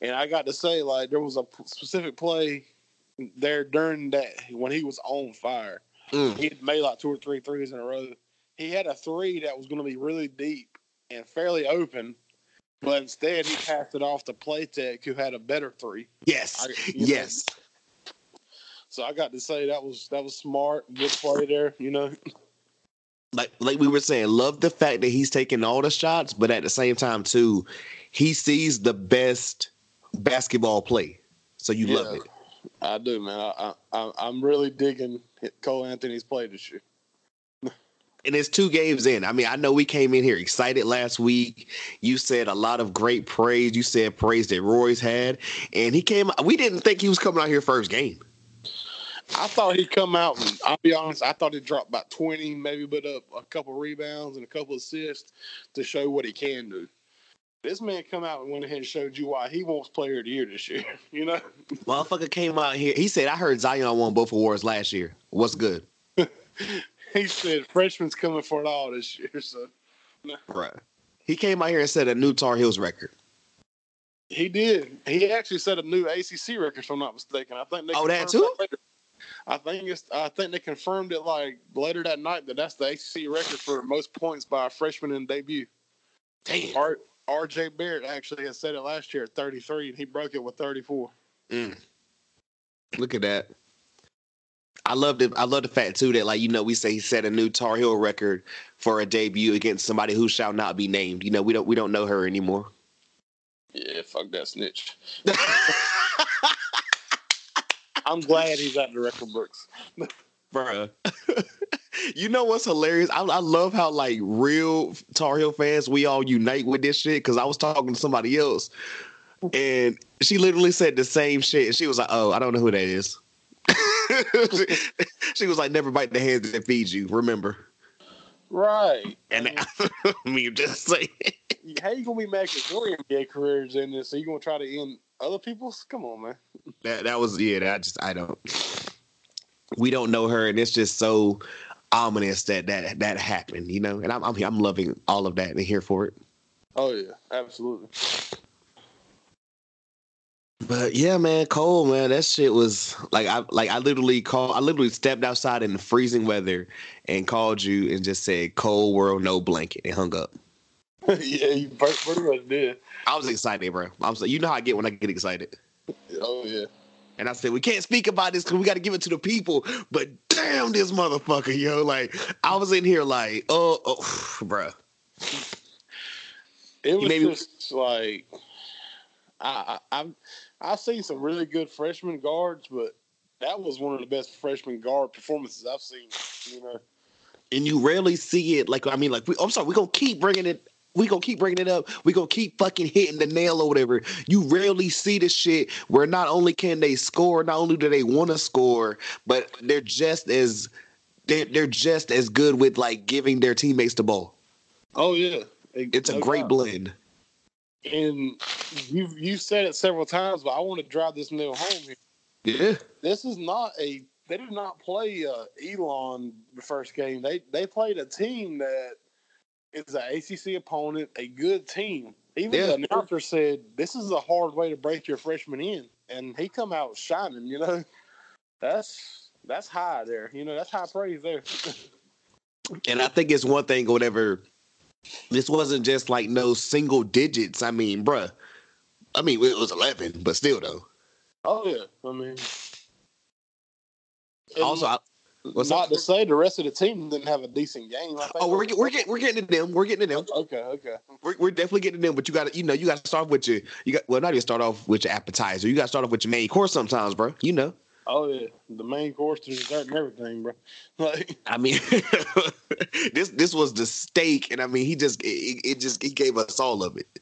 [SPEAKER 5] And I got to say, like, there was a p- specific play there during that when he was on fire.
[SPEAKER 4] Mm.
[SPEAKER 5] He had made like two or three threes in a row. He had a three that was going to be really deep and fairly open, but instead he passed it off to Platek, who had a better three.
[SPEAKER 4] Yes,
[SPEAKER 5] I- you know.
[SPEAKER 4] yes.
[SPEAKER 5] So I got to say that was that was smart, good play there. You know,
[SPEAKER 4] Like like we were saying, love the fact that he's taking all the shots, but at the same time too, he sees the best basketball play. So you love it.
[SPEAKER 5] I do, man. I, I I'm really digging Cole Anthony's play this year.
[SPEAKER 4] and it's two games in. I mean, I know we came in here excited last week. You said a lot of great praise. You said praise that Roy's had, and he came. We didn't think he was coming out here first game.
[SPEAKER 5] I thought he'd come out and I'll be honest, I thought he'd drop about twenty, maybe put up a couple rebounds and a couple assists to show what he can do. This man come out and went ahead and showed you why he wants player of the year this year. You know?
[SPEAKER 4] Motherfucker came out here. He said, I heard Zion won both awards last year. What's good?
[SPEAKER 5] he said freshman's coming for it all this year, so
[SPEAKER 4] Bruh. He came out here and set a new Tar Heels record.
[SPEAKER 5] he did. He actually set a new ACC record, if I'm not mistaken. I think they
[SPEAKER 4] Oh, that too?
[SPEAKER 5] later. I think it's. I think they confirmed it like later that night that that's the ACC record for most points by a freshman in debut.
[SPEAKER 4] Damn.
[SPEAKER 5] R, RJ Barrett actually had said it last year at 33, and he broke it with 34.
[SPEAKER 4] Mm. Look at that. I love it. I love the fact too that like you know we say he set a new Tar Heel record for a debut against somebody who shall not be named. You know we don't we don't know her anymore.
[SPEAKER 5] Yeah, fuck that snitch. I'm glad he's at the record books.
[SPEAKER 4] Bruh. you know what's hilarious? I, I love how like real Tar Heel fans we all unite with this shit. Because I was talking to somebody else, and she literally said the same shit. And she was like, "Oh, I don't know who that is." she, she was like, "Never bite the hand that feeds you." Remember?
[SPEAKER 5] Right.
[SPEAKER 4] And I mean, just say
[SPEAKER 5] How you gonna be mad your NBA careers in this? So you gonna try to end other people's? Come on, man.
[SPEAKER 4] that. That was yeah. That just I don't. We don't know her, and it's just so ominous that that that happened. You know, and I'm I'm, I'm loving all of that and here for it.
[SPEAKER 5] Oh yeah, absolutely.
[SPEAKER 4] But yeah, man, cold, man, that shit was like I like I literally called I literally stepped outside in the freezing weather and called you and just said cold world, no blanket and hung up.
[SPEAKER 5] yeah, you pretty much did.
[SPEAKER 4] I was excited, bro. I was like, you know how I get when I get excited.
[SPEAKER 5] Oh yeah.
[SPEAKER 4] And I said, we can't speak about this because we got to give it to the people. But damn, this motherfucker, yo, like I was in here like, oh, oh bruh.
[SPEAKER 5] It was
[SPEAKER 4] maybe-
[SPEAKER 5] just like I, I I've I've seen some really good freshman guards, but that was one of the best freshman guard performances I've seen. You know.
[SPEAKER 4] and you rarely see it. Like I mean, like we, I'm sorry, we're gonna keep bringing it. We gonna keep bringing it up. We gonna keep fucking hitting the nail or whatever. You rarely see the shit where not only can they score, not only do they want to score, but they're just as they're, they're just as good with like giving their teammates the ball.
[SPEAKER 5] Oh yeah.
[SPEAKER 4] It's a great blend.
[SPEAKER 5] And you you said it several times, but I want to drive this nail home here.
[SPEAKER 4] Yeah,
[SPEAKER 5] This is not a they did not play uh, Elon the first game. They they played a team that is an ACC opponent, a good team. Even
[SPEAKER 4] Yeah.
[SPEAKER 5] the announcer said this is a hard way to break your freshman in, and he come out shining. You know, that's that's high there. You know, that's high praise there.
[SPEAKER 4] and I think it's one thing whatever. This wasn't just like no single digits. I mean, bruh. I mean, it was eleven, but still though.
[SPEAKER 5] oh yeah, I mean.
[SPEAKER 4] Also, I, what's
[SPEAKER 5] not
[SPEAKER 4] up?
[SPEAKER 5] to say the rest of the team didn't have a decent game.
[SPEAKER 4] Oh, we're we're getting we're getting to them. We're getting to them.
[SPEAKER 5] okay. Okay.
[SPEAKER 4] We're, we're definitely getting to them. But you got to you know you got to start off with your you got well not even start off with your appetizer. You got to start off with your main course sometimes, bro. You know.
[SPEAKER 5] Oh yeah, the main course, the dessert, and everything, bro. Like,
[SPEAKER 4] I mean, this this was the steak, and I mean he just it, it just he gave us all of it.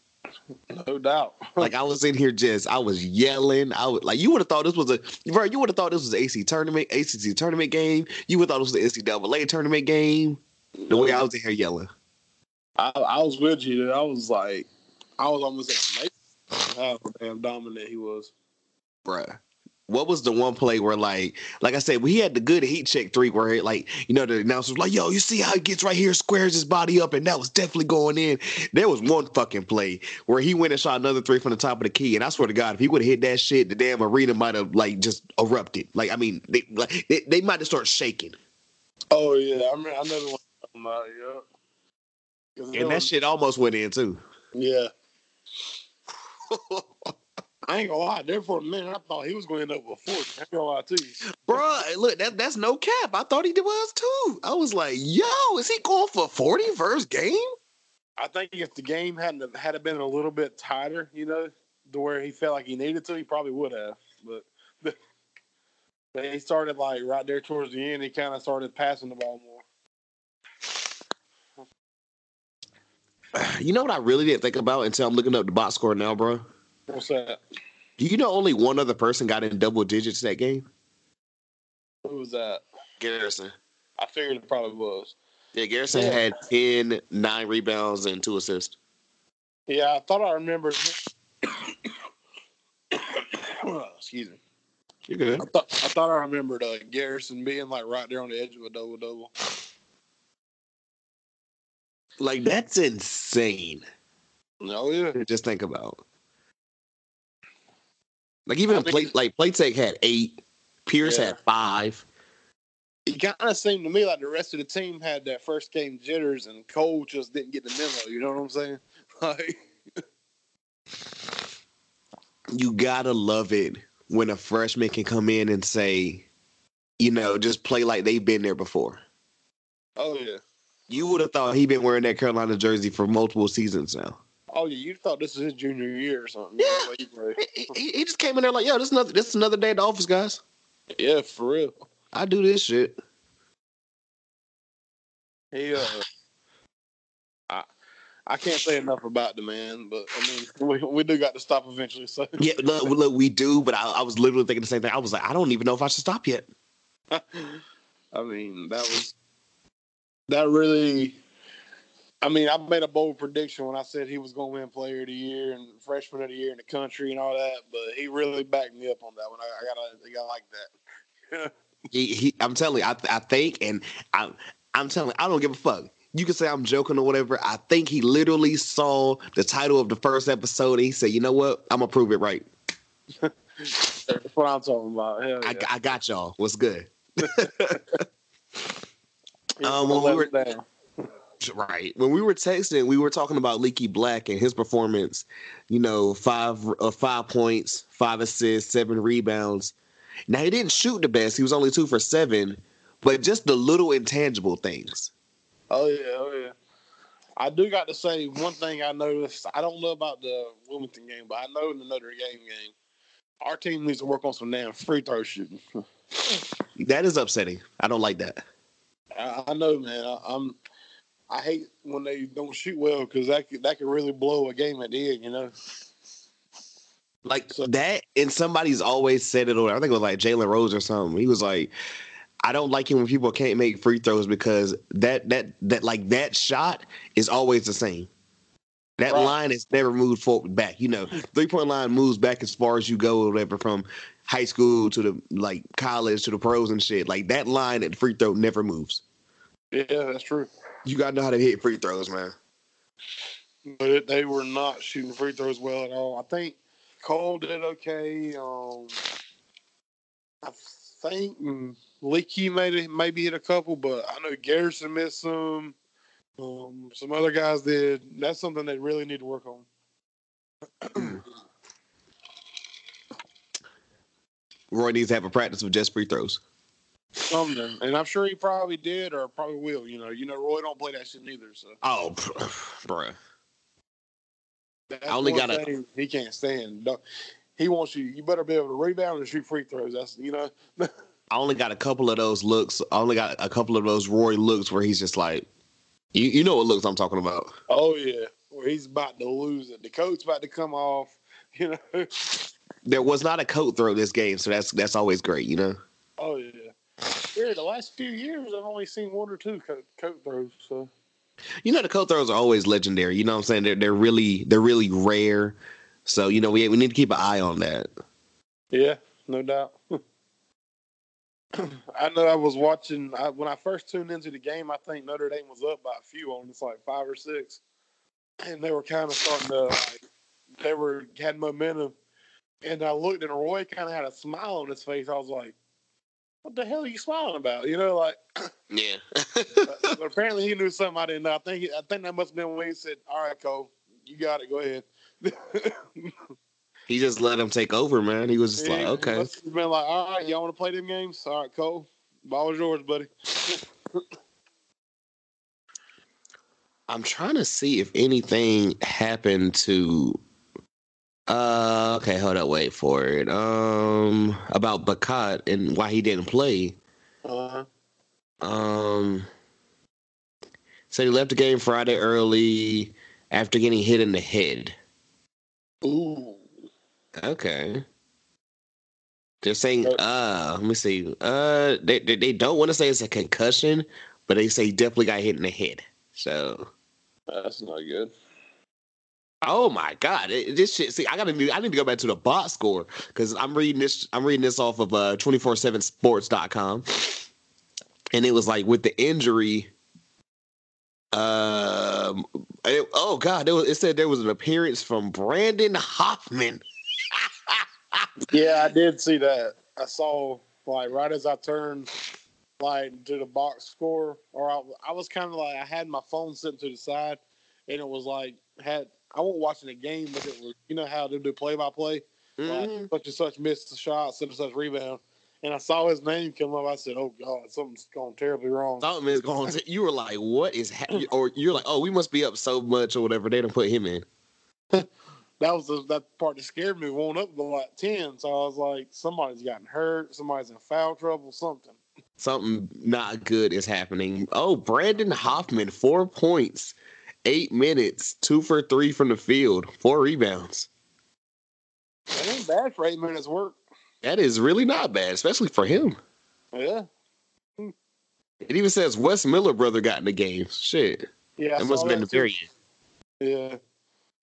[SPEAKER 5] No doubt.
[SPEAKER 4] Like I was in here just I was yelling. I was like you would have thought this was a bro. You would have thought this was an AC tournament, ACC tournament game. You would have thought it was the NCAA tournament game. The way I was in here yelling.
[SPEAKER 5] I, I was with you. dude. I was like, I was almost amazed how damn dominant he was.
[SPEAKER 4] bruh. What was the one play where like like I said, he had the good heat check three where it, like you know the announcer was like, yo, you see how he gets right here, squares his body up, and that was definitely going in. There was one fucking play where he went and shot another three from the top of the key, and I swear to God, if he would have hit that shit, the damn arena might have like just erupted. Like I mean, they like they, they might have started shaking,
[SPEAKER 5] Oh yeah, I remember. I know the one about. Yeah.
[SPEAKER 4] and that
[SPEAKER 5] was-
[SPEAKER 4] shit almost went in too.
[SPEAKER 5] Yeah. I ain't gonna lie. There for a minute, I thought he was going to end up with forty. I ain't gonna lie to you.
[SPEAKER 4] Bruh, look, that that's no cap. I thought he was too. I was like, yo, is he going for 40 first game?
[SPEAKER 5] I think if the game hadn't had it been a little bit tighter, you know, to where he felt like he needed to, he probably would have. But, but he started like right there towards the end. He kind of started passing the ball more.
[SPEAKER 4] You know what I really didn't think about until I'm looking up the box score now, bro?
[SPEAKER 5] What's that?
[SPEAKER 4] Do you know only one other person got in double digits that game?
[SPEAKER 5] Who was that?
[SPEAKER 4] Garrison.
[SPEAKER 5] I figured it probably was.
[SPEAKER 4] Yeah, Garrison
[SPEAKER 5] Yeah.
[SPEAKER 4] had 10, 9 rebounds, and two assists.
[SPEAKER 5] Yeah, I thought I remembered. Excuse me.
[SPEAKER 4] You're good.
[SPEAKER 5] I thought I thought I remembered uh, Garrison being like right there on the edge of a double double.
[SPEAKER 4] Like that's insane
[SPEAKER 5] Oh yeah.
[SPEAKER 4] just think about. Like even play like Platek had eight, Pierce
[SPEAKER 5] Yeah.
[SPEAKER 4] had five.
[SPEAKER 5] It kind of seemed to me like the rest of the team had that first game jitters, and Cole just didn't get the memo. You know what I'm saying? Like,
[SPEAKER 4] You gotta love it when a freshman can come in and say, you know, just play like they've been there before.
[SPEAKER 5] oh yeah,
[SPEAKER 4] You would have thought he'd been wearing that Carolina jersey for multiple seasons now.
[SPEAKER 5] Oh yeah. You thought this was his junior year or something?
[SPEAKER 4] Yeah.
[SPEAKER 5] He.
[SPEAKER 4] He, he- just came in there like, yo, this is another this is another day at the office, guys.
[SPEAKER 5] Yeah, for real.
[SPEAKER 4] I do this shit.
[SPEAKER 5] He uh, I I can't say enough about the man, but I mean, we we do got to stop eventually. So
[SPEAKER 4] Yeah, look, look, we do, but I, I was literally thinking the same thing. I was like, I don't even know if I should stop yet.
[SPEAKER 5] I mean, that was that really. I mean, I made a bold prediction when I said he was going to win Player of the Year and Freshman of the Year in the country and all that, but he really backed me up on that one. I, I gotta, I gotta like that.
[SPEAKER 4] He, he, I'm telling you, I, I think, and I'm, I'm telling you, I don't give a fuck. You can say I'm joking or whatever. I think he literally saw the title of the first episode and he said, you know what? I'm gonna prove it right.
[SPEAKER 5] That's what I'm talking about. Hell
[SPEAKER 4] I. I got y'all. What's good? Um, when we were-
[SPEAKER 5] down.
[SPEAKER 4] Right. When we were texting, we were talking about Leaky Black and his performance. You know, five uh, five points, five assists, seven rebounds. Now he didn't shoot the best. He was only two for seven, but just the little intangible things.
[SPEAKER 5] Oh yeah, oh yeah. I do got to say one thing I noticed. I don't know about the Wilmington game, but I know in the Notre Dame game, our team needs to work on some damn free throw shooting.
[SPEAKER 4] That is upsetting. I don't like that.
[SPEAKER 5] I, I know, man. I, I'm. I hate when they don't shoot well because that could, that could really blow a game at the end. You know.
[SPEAKER 4] Like
[SPEAKER 5] So-
[SPEAKER 4] that, and somebody's always said it. Or I think it was like Jalen Rose or something. He was like, "I don't like it when people can't make free throws because that that that like that shot is always the same. That
[SPEAKER 5] Right.
[SPEAKER 4] line is never moved forward back. You know, three point line moves back as far as you go, or whatever, from high school to the like college to the pros and shit. Like that line at the free throw never moves.
[SPEAKER 5] Yeah, that's true.
[SPEAKER 4] You gotta know how to hit free throws, man.
[SPEAKER 5] But it, they were not shooting free throws well at all. I think Cole did okay. Um, I think Leaky made it, maybe hit a couple, but I know Garrison missed some. Um, some other guys did. That's something they really need to work on.
[SPEAKER 4] Roy needs to have a practice of just free throws.
[SPEAKER 5] Something, and I'm sure he probably did or probably will. You know, you know, Roy don't play that shit neither. So
[SPEAKER 4] Oh, bruh.
[SPEAKER 5] that's
[SPEAKER 4] I only gotta-
[SPEAKER 5] thing he can't stand. He wants you. You better be able to rebound and shoot free throws. That's you know.
[SPEAKER 4] I only got a couple of those looks. I only got a couple of those Roy looks where he's just like, you, you know what looks I'm talking about.
[SPEAKER 5] Oh yeah, where he's about to lose it. The coat's about to come off. You know.
[SPEAKER 4] There was not a coat throw this game, so that's that's always great, you know.
[SPEAKER 5] Oh yeah. Yeah, the last few years I've only seen one or two coat, coat throws. So
[SPEAKER 4] You know the coat throws are always legendary. You know what I'm saying? They're they're really they're really rare. So you know we we need to keep an eye on that.
[SPEAKER 5] yeah, no doubt. I know I was watching I, when I first tuned into the game. I think Notre Dame was up by a few on it's like five or six, and they were kind of starting to like they were had momentum. And I looked and Roy kind of had a smile on his face. I was like, "What the hell are you smiling about?" You know, like.
[SPEAKER 4] Yeah.
[SPEAKER 5] but, apparently he knew something I didn't know. I think I think that must have been when he said, "All right, Cole, you got it. Go ahead."
[SPEAKER 4] he just let him take over, man. He was just like,
[SPEAKER 5] Yeah, he
[SPEAKER 4] okay.
[SPEAKER 5] must have been like, "All right, y'all want to play them games? All right, Cole, ball is yours, buddy."
[SPEAKER 4] I'm trying to see if anything happened to uh okay, hold up, wait for it. Um about Bacot and why he didn't play.
[SPEAKER 5] Uh-huh.
[SPEAKER 4] Um said he left the game Friday early after getting hit in the head.
[SPEAKER 5] Ooh,
[SPEAKER 4] Okay. They're saying, uh, let me see. Uh, they they, they don't want to say it's a concussion, but they say he definitely got hit in the head. So,
[SPEAKER 5] That's not good.
[SPEAKER 4] Oh my god, it, this shit. See, I gotta I need to go back to the box score because I'm reading this. I'm reading this off of uh 247sports.com, and it was like with the injury. Um. it- oh God! There was, it said there was an appearance from Brandon Huffman.
[SPEAKER 5] Yeah, I did see that. I saw like right as I turned like to the box score, or I, I was kind of like I had my phone sitting to the side, and it was like had I wasn't watching the game, but it was you know how they do play by play, like mm-hmm. such and such missed a shot, such and such rebound, and I saw his name come up. I said, "Oh God, something's gone terribly wrong."
[SPEAKER 4] Something is going. To, you were like, "What is?" Ha-? Or you're like, "Oh, we must be up so much or whatever." They don't put him in.
[SPEAKER 5] That was the, that part that scared me. Going up to like ten, so I was like, somebody's gotten hurt, somebody's in foul trouble, something.
[SPEAKER 4] Something not good is happening. Oh, Brandon Huffman, four points, eight minutes, two for three from the field, four rebounds.
[SPEAKER 5] That ain't bad for eight minutes work.
[SPEAKER 4] That is really not bad, especially for him.
[SPEAKER 5] Yeah.
[SPEAKER 4] It even says Wes Miller brother got in the game. Shit,
[SPEAKER 5] Yeah, I
[SPEAKER 4] it must have been the
[SPEAKER 5] too.
[SPEAKER 4] very end.
[SPEAKER 5] Yeah,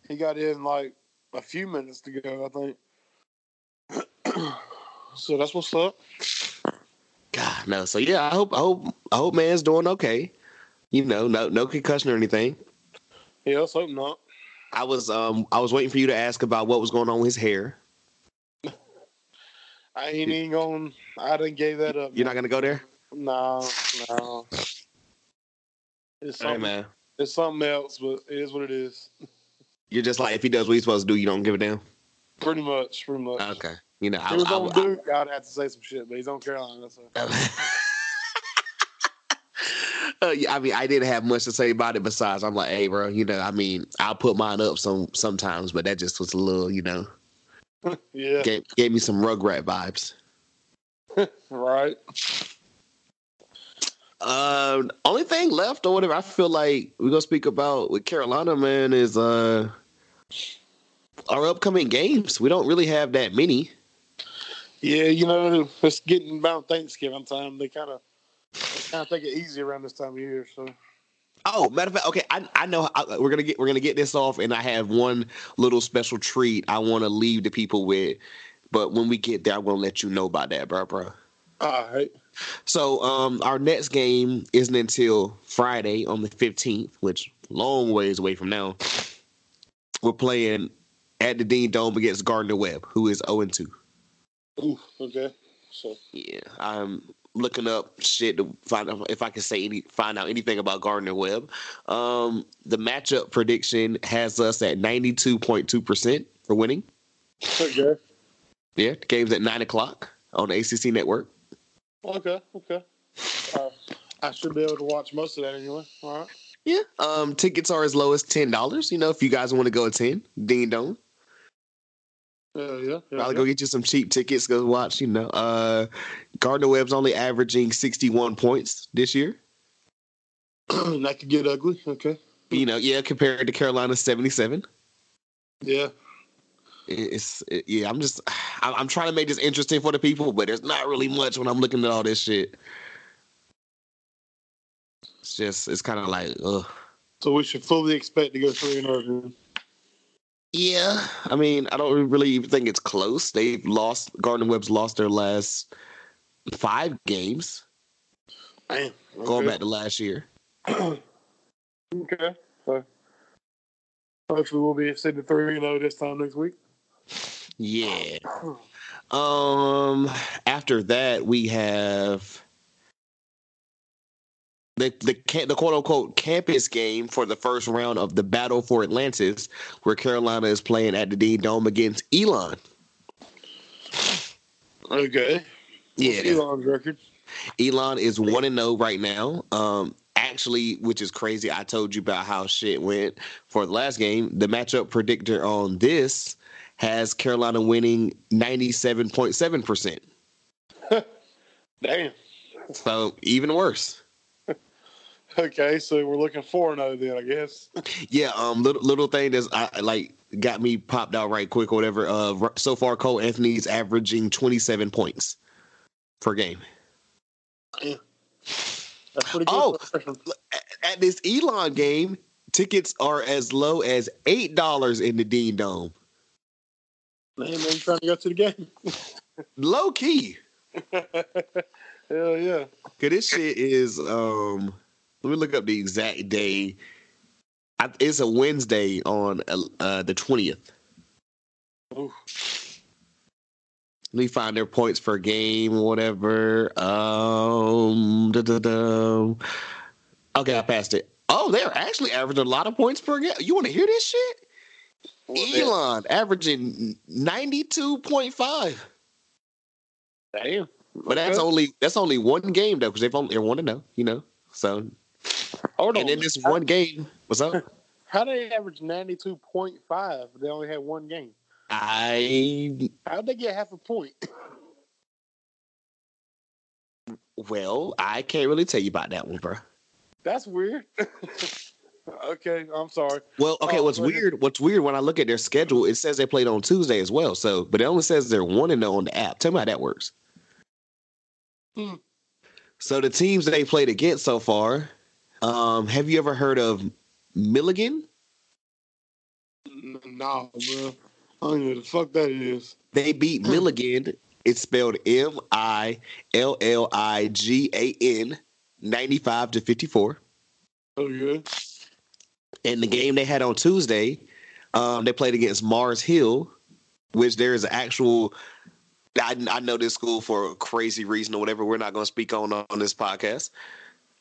[SPEAKER 5] he got in like a few minutes to go, I think. so that's what's up.
[SPEAKER 4] God no. So yeah, I hope I hope I hope man's doing okay. You know, no no concussion or anything.
[SPEAKER 5] Yeah, let's hope not.
[SPEAKER 4] I was um I was waiting for you to ask about what was going on with his hair.
[SPEAKER 5] I ain't even going. I didn't gave that up.
[SPEAKER 4] You're not gonna go there?
[SPEAKER 5] No, no. It's
[SPEAKER 4] Hey
[SPEAKER 5] something,
[SPEAKER 4] man.
[SPEAKER 5] it's something else, but it is what it is.
[SPEAKER 4] You're just like if he does what he's supposed to do, you don't give a damn.
[SPEAKER 5] Pretty much, pretty much.
[SPEAKER 4] Okay. You know, I,
[SPEAKER 5] he was
[SPEAKER 4] I,
[SPEAKER 5] on
[SPEAKER 4] I,
[SPEAKER 5] Duke, I'd have to say some shit, but he's on Carolina. So.
[SPEAKER 4] Uh, yeah, I mean, I didn't have much to say about it. Besides, I'm like, hey, bro, you know, I mean, I'll put mine up some sometimes, but that just was a little, you know,
[SPEAKER 5] Yeah,
[SPEAKER 4] gave, gave me some Rugrat vibes.
[SPEAKER 5] right.
[SPEAKER 4] Uh, only thing left or whatever I feel like we're gonna speak about with Carolina, man, is uh our upcoming games. We don't really have that many.
[SPEAKER 5] Yeah, you know, it's getting about Thanksgiving time. They kind of kind of take it easy around this time of year. So
[SPEAKER 4] Oh, matter of fact, okay, I I know I, we're gonna get we're gonna get this off, and I have one little special treat I want to leave the people with. But when we get there, I'm gonna let you know about that, bro, bro.
[SPEAKER 5] all right.
[SPEAKER 4] So um, our next game isn't until Friday on the 15th, which long ways away from now. We're playing at the Dean Dome against Gardner Webb, who is 0 2.
[SPEAKER 5] Ooh, okay. So
[SPEAKER 4] Yeah, I'm looking up shit to find out if I can say any find out anything about Gardner Webb. Um, the matchup prediction has us at 92.2 percent for winning.
[SPEAKER 5] okay,
[SPEAKER 4] Yeah, the game's at nine o'clock on the ACC network.
[SPEAKER 5] okay, okay. Uh, I should be able to watch most of that anyway. All right.
[SPEAKER 4] Yeah. Um, tickets are as low as ten dollars. You know, if you guys want to go attend Dean Dome.
[SPEAKER 5] Yeah, yeah. yeah,
[SPEAKER 4] Probably go get you some cheap tickets. Go watch. You know, uh, Gardner Webb's only averaging sixty-one points this year.
[SPEAKER 5] that could get ugly. Okay.
[SPEAKER 4] You know, yeah, compared to Carolina's seventy-seven.
[SPEAKER 5] Yeah.
[SPEAKER 4] It's it, yeah. I'm just I'm, I'm trying to make this interesting for the people, but there's not really much when I'm looking at all this shit. It's just it's kind of like ugh.
[SPEAKER 5] So we should fully expect to go three and zero.
[SPEAKER 4] Yeah, I mean, I don't really even think it's close. They've lost. Gardner Webb's lost their last five games,
[SPEAKER 5] Damn.
[SPEAKER 4] going
[SPEAKER 5] okay.
[SPEAKER 4] back to last year.
[SPEAKER 5] Okay. So hopefully we'll be sitting three and zero this time next week.
[SPEAKER 4] Yeah. Um. After that, we have the the the quote unquote campus game for the first round of the Battle for Atlantis, where Carolina is playing at the Dean Dome against Elon.
[SPEAKER 5] Okay.
[SPEAKER 4] Yeah,
[SPEAKER 5] Elon's record.
[SPEAKER 4] Elon is one and zero right now. Um, actually, which is crazy. I told you about how shit went for the last game. The matchup predictor on this has Carolina winning ninety seven point seven percent.
[SPEAKER 5] Damn.
[SPEAKER 4] So even worse.
[SPEAKER 5] Okay, so we're looking for no then, I guess.
[SPEAKER 4] Yeah, um, little little thing that's I like got me popped out right quick or whatever. Uh, so far Cole Anthony's averaging twenty seven points per game.
[SPEAKER 5] That's pretty.
[SPEAKER 4] Oh.
[SPEAKER 5] for a freshman.
[SPEAKER 4] At this Elon game, tickets are as low as eight dollars in the Dean Dome.
[SPEAKER 5] man, man, trying to go to the game.
[SPEAKER 4] Low key.
[SPEAKER 5] Hell yeah.
[SPEAKER 4] Cause this shit is um. Let me look up the exact day. I, it's a Wednesday on uh, the twentieth. Let me find their points per game or whatever. Um, da, da, da. okay, I passed it. Oh, they're actually averaging a lot of points per game. You want to hear this shit? Elon averaging ninety two point five.
[SPEAKER 5] Damn.
[SPEAKER 4] But that's only that's only one game though, because they've only they want to know, you know. So
[SPEAKER 5] Hold
[SPEAKER 4] and
[SPEAKER 5] on.
[SPEAKER 4] in this one game, what's up?
[SPEAKER 5] How they average ninety two point five? They only had one game.
[SPEAKER 4] I
[SPEAKER 5] How'd they get half a point?
[SPEAKER 4] well, I can't really tell you about that one, bro.
[SPEAKER 5] That's weird. okay, I'm sorry.
[SPEAKER 4] Well, okay,
[SPEAKER 5] Oh,
[SPEAKER 4] what's
[SPEAKER 5] go ahead.
[SPEAKER 4] weird? What's weird when I look at their schedule? It says they played on Tuesday as well. So, but it only says they're one and zero on the app. Tell me how that works.
[SPEAKER 5] Hmm.
[SPEAKER 4] So the teams they played against so far. Um, have you ever heard of Milligan?
[SPEAKER 5] N- Nah, bro. I don't know what the fuck that is.
[SPEAKER 4] They beat Milligan. It's spelled M I L L I G A N, ninety-five to fifty-four.
[SPEAKER 5] Oh yeah.
[SPEAKER 4] And the game they had on Tuesday, um, they played against Mars Hill, which there is an actual. I, I know this school for a crazy reason or whatever. We're not going to speak on on this podcast.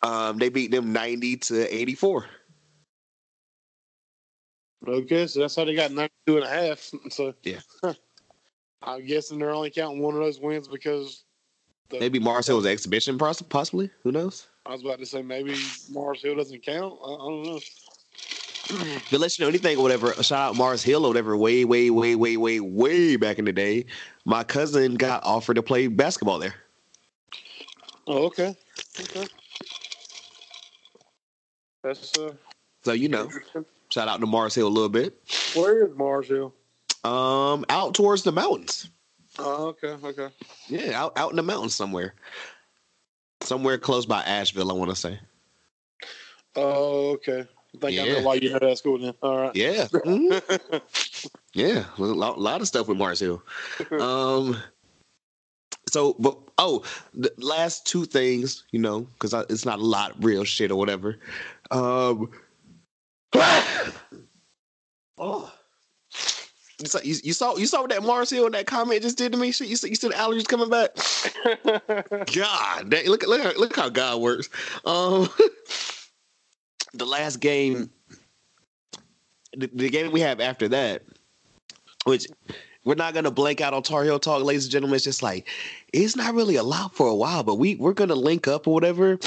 [SPEAKER 4] Um, they beat them ninety to eighty-four.
[SPEAKER 5] Okay, so that's how they got 92 and a half. So
[SPEAKER 4] Yeah.
[SPEAKER 5] I'm guessing they're only counting one of those wins because the,
[SPEAKER 4] Maybe Mars Hill was exhibition, possibly. Who knows?
[SPEAKER 5] I was about to say maybe Mars Hill doesn't count. I, I don't know.
[SPEAKER 4] To let you know anything or whatever, shout out Mars Hill or whatever. Way, way, way, way, way, way back in the day, my cousin got offered to play basketball there.
[SPEAKER 5] Oh, okay. Okay. That's uh,
[SPEAKER 4] So you know, shout out to Mars Hill a little bit.
[SPEAKER 5] Where is Mars Hill?
[SPEAKER 4] Um, out towards the mountains.
[SPEAKER 5] Oh, okay, okay.
[SPEAKER 4] Yeah, out out in the mountains somewhere. Somewhere close by Asheville, I want to say.
[SPEAKER 5] Oh, okay. I think I know why you know that school then. All right.
[SPEAKER 4] Yeah, mhm. yeah, a lot, lot of stuff with Mars Hill. Um, so, but oh, the last two things, you know, because it's not a lot of real shit or whatever. Um, oh. You saw, you, you saw you saw what that Mars Hill that comment just did to me. Shit, you see, you see the allergies coming back. God, that, look look how- look how God works. Um, the last game, the, the game we have after that, which we're not gonna blank out on Tar Heel talk, ladies and gentlemen. It's just like it's not really allowed for a while, but we we're gonna link up or whatever.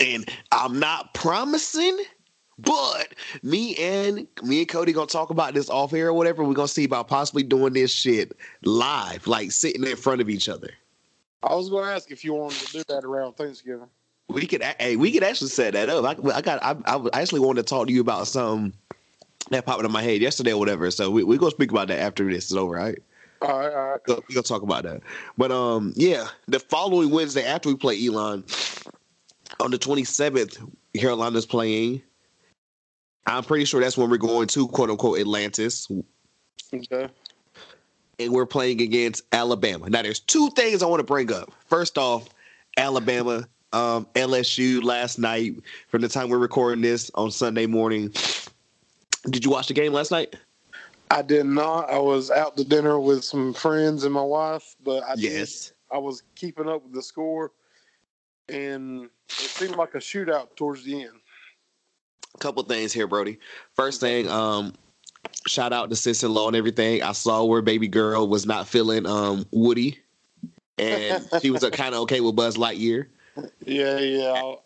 [SPEAKER 4] And I'm not promising, but me and me and Cody gonna talk about this off air or whatever. We're gonna see about possibly doing this shit live, like sitting in front of each other.
[SPEAKER 5] I was to ask if you wanted to do that around Thanksgiving.
[SPEAKER 4] We could, hey, we could actually set that up. I, I got, I, I actually wanted to talk to you about some that popped in my head yesterday or whatever. So we we gonna speak about that after this is over, right?
[SPEAKER 5] All right, all right.
[SPEAKER 4] We're gonna talk about that. But um, yeah, the following Wednesday after we play Elon, on the twenty seventh, Carolina's playing. I'm pretty sure that's when we're going to quote unquote Atlantis,
[SPEAKER 5] Okay.
[SPEAKER 4] and we're playing against Alabama. Now, there's two things I want to bring up. First off, Alabama, um, LSU last night. From the time we're recording this on Sunday morning, did you watch the game last night?
[SPEAKER 5] I did not. I was out to dinner with some friends and my wife, but I did-
[SPEAKER 4] yes.
[SPEAKER 5] I was keeping up with the score, and it seemed like a shootout towards the end.
[SPEAKER 4] A couple things here, Brody. First thing, um, shout out to Sis in Law and everything. I saw where baby girl was not feeling um Woody, and she was kind of okay with Buzz Lightyear.
[SPEAKER 5] Yeah, yeah. I,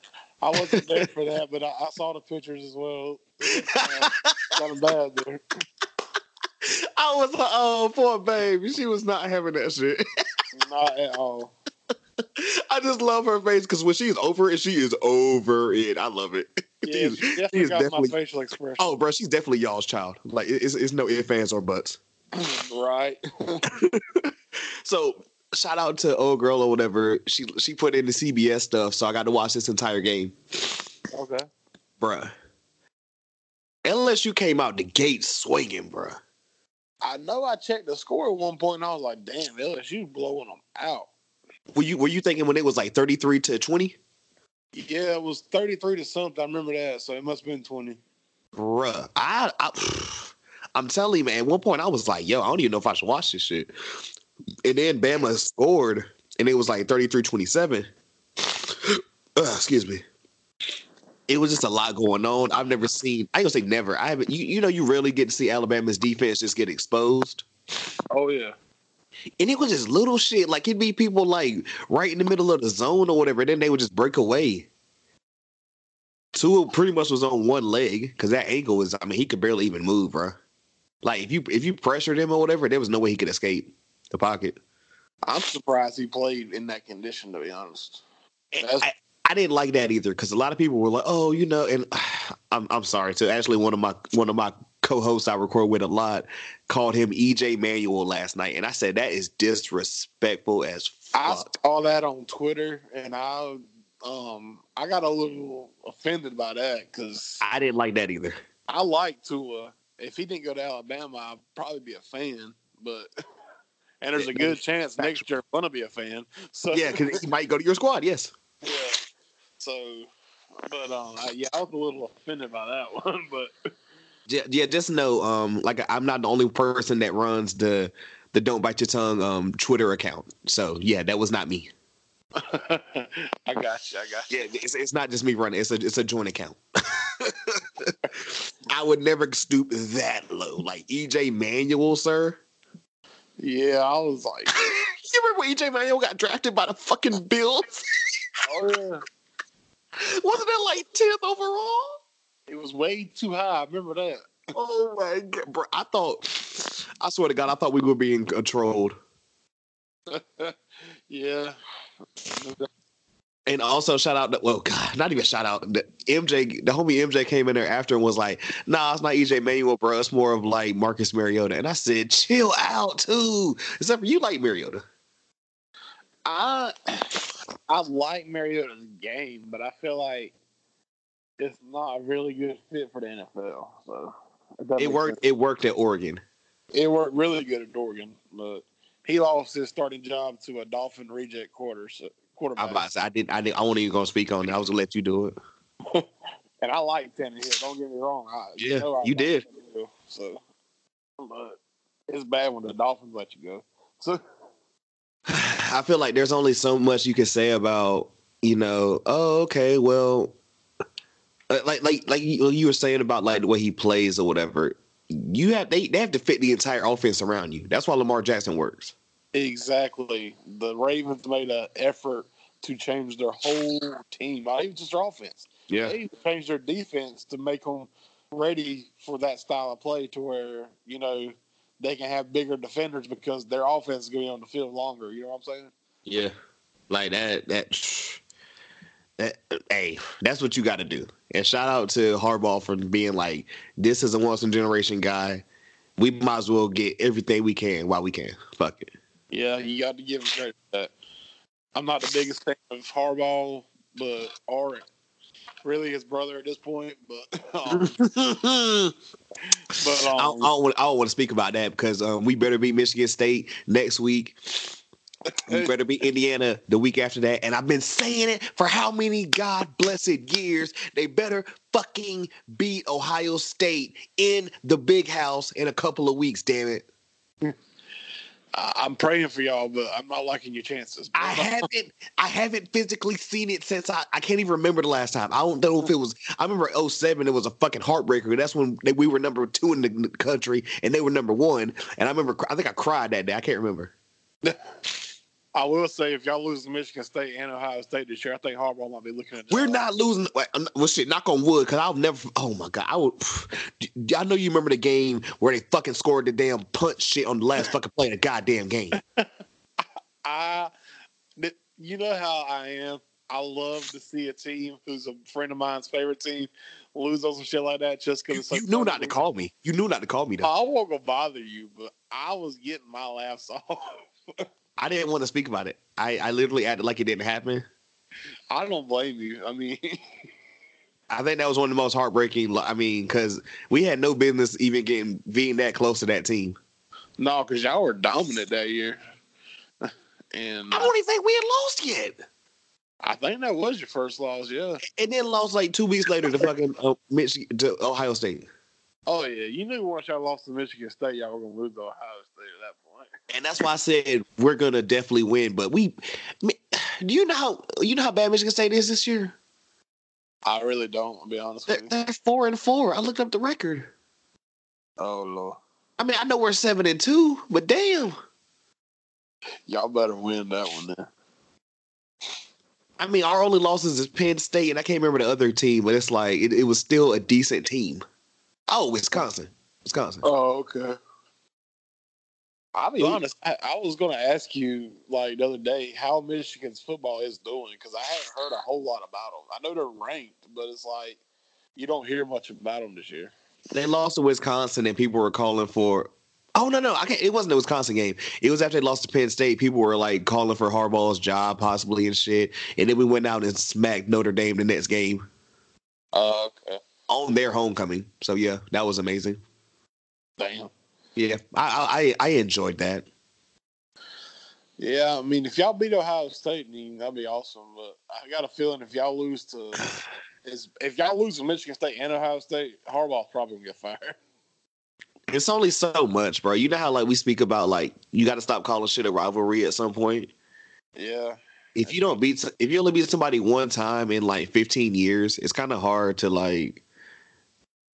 [SPEAKER 5] I wasn't there for that, but I, I saw the pictures as well. kind of bad there.
[SPEAKER 4] I was like, oh, poor baby. She was not having that shit.
[SPEAKER 5] Not at all.
[SPEAKER 4] I just love her face because when she's over it, she is over it. I love it.
[SPEAKER 5] Yeah,
[SPEAKER 4] She's-
[SPEAKER 5] she definitely
[SPEAKER 4] she's
[SPEAKER 5] got
[SPEAKER 4] definitely-
[SPEAKER 5] my facial expression.
[SPEAKER 4] Oh, bro, she's definitely y'all's child. Like it's, it's no ifs, ands, or buts.
[SPEAKER 5] right.
[SPEAKER 4] So shout out to old girl or whatever. She she put in the CBS stuff, so I got to watch this entire game,
[SPEAKER 5] okay.
[SPEAKER 4] bruh. LSU came out the gate swinging, bruh.
[SPEAKER 5] I know I checked the score at one point and I was like, damn, LSU blowing them out.
[SPEAKER 4] Were you were you thinking when it was like thirty three to twenty,
[SPEAKER 5] Yeah, it was 33 to something. I remember that. So it must have been 20.
[SPEAKER 4] bruh? I, I I'm telling you, man. At one point, I was like, yo, I don't even know if I should watch this shit. And then Bama scored, and it was like 33-27. Ugh, excuse me. It was just a lot going on. I've never seen. I ain't gonna say never. I haven't. You, you know, you rarely get to see Alabama's defense just get exposed.
[SPEAKER 5] Oh, yeah.
[SPEAKER 4] And it was just little shit. Like it'd be people like right in the middle of the zone or whatever. and Then they would just break away. Tua pretty much was on one leg because that ankle was. I mean, he could barely even move, bro. Like if you if you pressured him or whatever, there was no way he could escape the pocket.
[SPEAKER 5] I'm surprised he played in that condition, to be honest.
[SPEAKER 4] I, I didn't like that either because a lot of people were like, "Oh, you know," and I'm I'm sorry to actually one of my one of my co-hosts I record with a lot called him EJ Manuel last night, and I said that is disrespectful as
[SPEAKER 5] I
[SPEAKER 4] fuck.
[SPEAKER 5] saw that on Twitter and I um I got a little offended by that because
[SPEAKER 4] I didn't like that either.
[SPEAKER 5] I like Tua. If he didn't go to Alabama, I'd probably be a fan. But and there's a good chance next year I'm gonna be a fan. So
[SPEAKER 4] Yeah, because he might go to your squad. Yes.
[SPEAKER 5] yeah. So, but um, I, yeah, I was a little offended by that one. But
[SPEAKER 4] Yeah, yeah. Just know, um, like I'm not the only person that runs the the Don't Bite Your Tongue um Twitter account. So yeah, that was not me.
[SPEAKER 5] I got you. I got you.
[SPEAKER 4] Yeah, it's, it's not just me running. It's a it's a joint account. I would never stoop that low. Like EJ Manuel, sir.
[SPEAKER 5] Yeah, I was like,
[SPEAKER 4] you remember when EJ Manuel got drafted by the fucking Bills?
[SPEAKER 5] oh yeah,
[SPEAKER 4] Wasn't it like tenth overall?
[SPEAKER 5] It was way too high. I remember that.
[SPEAKER 4] Oh my god, bro! I thought, I swear to God, I thought we were being controlled.
[SPEAKER 5] Yeah.
[SPEAKER 4] And also shout out, to, well, God, not even shout out. The MJ, the homie MJ came in there after and was like, "Nah, it's not EJ Manuel, bro. It's more of like Marcus Mariota." And I said, "Chill out, too." Except for you, like Mariota.
[SPEAKER 5] I I like Mariota's game, but I feel like it's not a really good fit for the NFL. So
[SPEAKER 4] It worked. It worked at Oregon.
[SPEAKER 5] It worked really good at Oregon, but he lost his starting job to a Dolphin reject quarter so,
[SPEAKER 4] I
[SPEAKER 5] quarterback.
[SPEAKER 4] was about to say, I did. I did. I wasn't even gonna speak on it. I was gonna let you do it.
[SPEAKER 5] and I like Tannehill. Don't get me wrong. I,
[SPEAKER 4] Yeah,
[SPEAKER 5] know I
[SPEAKER 4] you did.
[SPEAKER 5] So, but it's bad when the Dolphins let you go. So
[SPEAKER 4] I feel like there's only so much you can say about, you know, oh, okay, well, like like like you, you were saying about like the way he plays or whatever. You have they, they have to fit the entire offense around you. That's why Lamar Jackson works.
[SPEAKER 5] Exactly. The Ravens made an effort to change their whole team, not even just their offense. Yeah, They changed their defense to make them ready for that style of play to where, you know, they can have bigger defenders because their offense is going to be on the field longer. You know what I'm saying?
[SPEAKER 4] yeah, like that that. That, hey, that's what you got to do. And shout out to Harbaugh for being like, this is a once in a generation guy. We might as well get everything we can while we can. Fuck it.
[SPEAKER 5] Yeah, you got to give him credit for that. I'm not the biggest fan of Harbaugh, but or really his brother at this point. But um, but
[SPEAKER 4] I, I
[SPEAKER 5] um,
[SPEAKER 4] don't want, I don't want to speak about that because um, we better beat Michigan State next week. We better beat Indiana the week after that. And I've been saying it for how many god blessed years. They better fucking beat Ohio State in the big house in a couple of weeks, damn it.
[SPEAKER 5] I'm praying for y'all, but I'm not liking your chances.
[SPEAKER 4] I haven't I haven't physically seen it since I, I can't even remember the last time. I don't know if it was I remember 07 it was a fucking heartbreaker. That's when they, we were number 2 in the country and they were number 1 and I remember I think I cried that day. I can't remember.
[SPEAKER 5] I will say, if y'all lose to Michigan State and Ohio State this year, I think Harbaugh might be looking at.
[SPEAKER 4] We're not losing. Well, shit, knock on wood, because I'll never. Oh my god, I would. I know you remember the game where they fucking scored the damn punch shit on the last fucking play of the goddamn game.
[SPEAKER 5] I you know how I am. I love to see a team who's a friend of mine's favorite team lose on some shit like that just because
[SPEAKER 4] You, you knew not to call me. You knew not to call me though.
[SPEAKER 5] I won't go bother you, but I was getting my laughs off.
[SPEAKER 4] I didn't want to speak about it. I, I literally acted like it didn't happen.
[SPEAKER 5] I don't blame you. I mean,
[SPEAKER 4] I think that was one of the most heartbreaking. I mean, because we had no business even getting being that close to that team.
[SPEAKER 5] no, because y'all were dominant that year, and
[SPEAKER 4] I don't even think we had lost yet,
[SPEAKER 5] I think that was your first loss. Yeah.
[SPEAKER 4] and then lost like two weeks later to fucking uh, Michigan to Ohio State.
[SPEAKER 5] Oh yeah, you knew once y'all lost to Michigan State, y'all were gonna lose to Ohio State at that point.
[SPEAKER 4] And that's why I said we're gonna definitely win. But we, do you know how you know how bad Michigan State is this year?
[SPEAKER 5] I really don't. I'll be honest
[SPEAKER 4] They're,
[SPEAKER 5] with you.
[SPEAKER 4] they're four and four. I looked up the record.
[SPEAKER 5] Oh lord,
[SPEAKER 4] I mean, I know we're seven and two, but damn.
[SPEAKER 5] y'all better win that one then.
[SPEAKER 4] I mean, our only losses is Penn State, and I can't remember the other team, but it's like it, it was still a decent team. Oh, Wisconsin, Wisconsin.
[SPEAKER 5] Oh okay. I'll be honest. I, I was going to ask you like the other day how Michigan's football is doing because I haven't heard a whole lot about them. I know they're ranked, but it's like you don't hear much about them this year.
[SPEAKER 4] They lost to Wisconsin, and people were calling for. Oh no, no, I can't. It wasn't the Wisconsin game. It was after they lost to Penn State. People were like calling for Harbaugh's job, possibly and shit. And then we went out and smacked Notre Dame the next game
[SPEAKER 5] Oh, okay.
[SPEAKER 4] on their homecoming. So yeah, that was amazing.
[SPEAKER 5] Damn.
[SPEAKER 4] Yeah, I I I enjoyed that.
[SPEAKER 5] Yeah, I mean, if y'all beat Ohio State, I mean, that'd be awesome. But I got a feeling if y'all lose to, is if y'all lose to Michigan State and Ohio State, Harbaugh's probably gonna get fired.
[SPEAKER 4] It's only so much, bro. You know how like we speak about like you got to stop calling shit a rivalry at some point.
[SPEAKER 5] Yeah,
[SPEAKER 4] If you don't beat, if you only beat somebody one time in like 15 years, it's kind of hard to like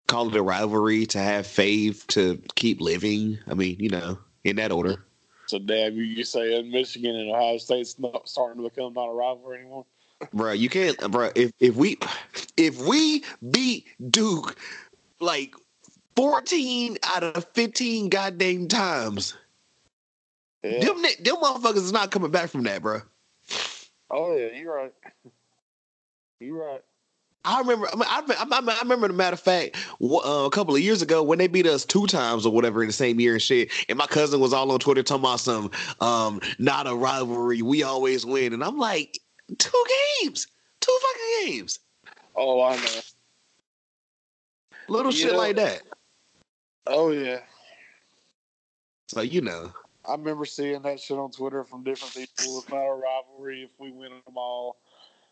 [SPEAKER 4] call it a rivalry to have faith to keep living. I mean, you know, in that order.
[SPEAKER 5] so damn, you you saying Michigan and Ohio State's not starting to become not a rivalry anymore?
[SPEAKER 4] bro. You can't, bro. If if we if we beat Duke like fourteen out of fifteen goddamn times,
[SPEAKER 5] Yeah.
[SPEAKER 4] them them motherfuckers is not coming back from that, bro.
[SPEAKER 5] Oh yeah, you're right. You're right.
[SPEAKER 4] I remember. I, mean, I, I, I remember. The matter of fact, uh, a couple of years ago when they beat us two times or whatever in the same year and shit, and my cousin was all on Twitter talking about some um not a rivalry. We always win, and I'm like, two games, two fucking games,
[SPEAKER 5] Oh, I know.
[SPEAKER 4] little shit like that.
[SPEAKER 5] Oh yeah.
[SPEAKER 4] So you know.
[SPEAKER 5] I remember seeing that shit on Twitter from different people. It's not a rivalry if we win them all.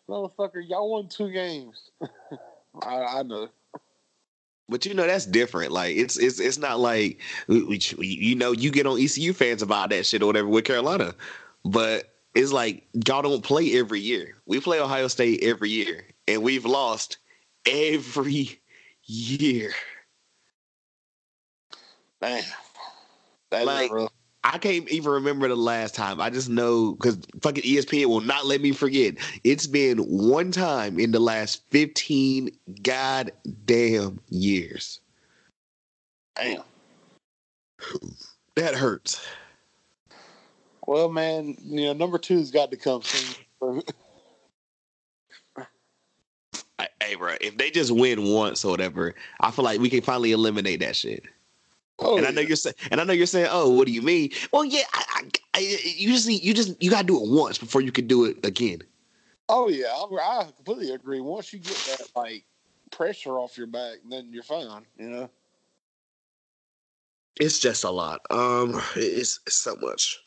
[SPEAKER 5] Motherfucker, y'all won two games. I, I know.
[SPEAKER 4] But you know that's different. Like it's it's it's not like we, we, you know you get on ECU fans about that shit or whatever with Carolina, but it's like y'all don't play every year. We play Ohio State every year, and we've lost every year.
[SPEAKER 5] Man. That's
[SPEAKER 4] Like-
[SPEAKER 5] rough.
[SPEAKER 4] I can't even remember the last time. I just know because fucking ESPN will not let me forget. It's been one time in the last fifteen goddamn years.
[SPEAKER 5] Damn.
[SPEAKER 4] That hurts.
[SPEAKER 5] Well, man, you know, number two's got to come soon.
[SPEAKER 4] Hey, bro, if they just win once or whatever, I feel like we can finally eliminate that shit.
[SPEAKER 5] Oh,
[SPEAKER 4] and I know
[SPEAKER 5] yeah.
[SPEAKER 4] you're saying, and I know you're saying, oh, what do you mean? Well, yeah, I, I, I, you just need, you just, you gotta do it once before you can do it again.
[SPEAKER 5] Oh yeah, I, I completely agree. Once you get that like pressure off your back, then you're fine. You know.
[SPEAKER 4] It's just a lot. Um, it's, it's so much.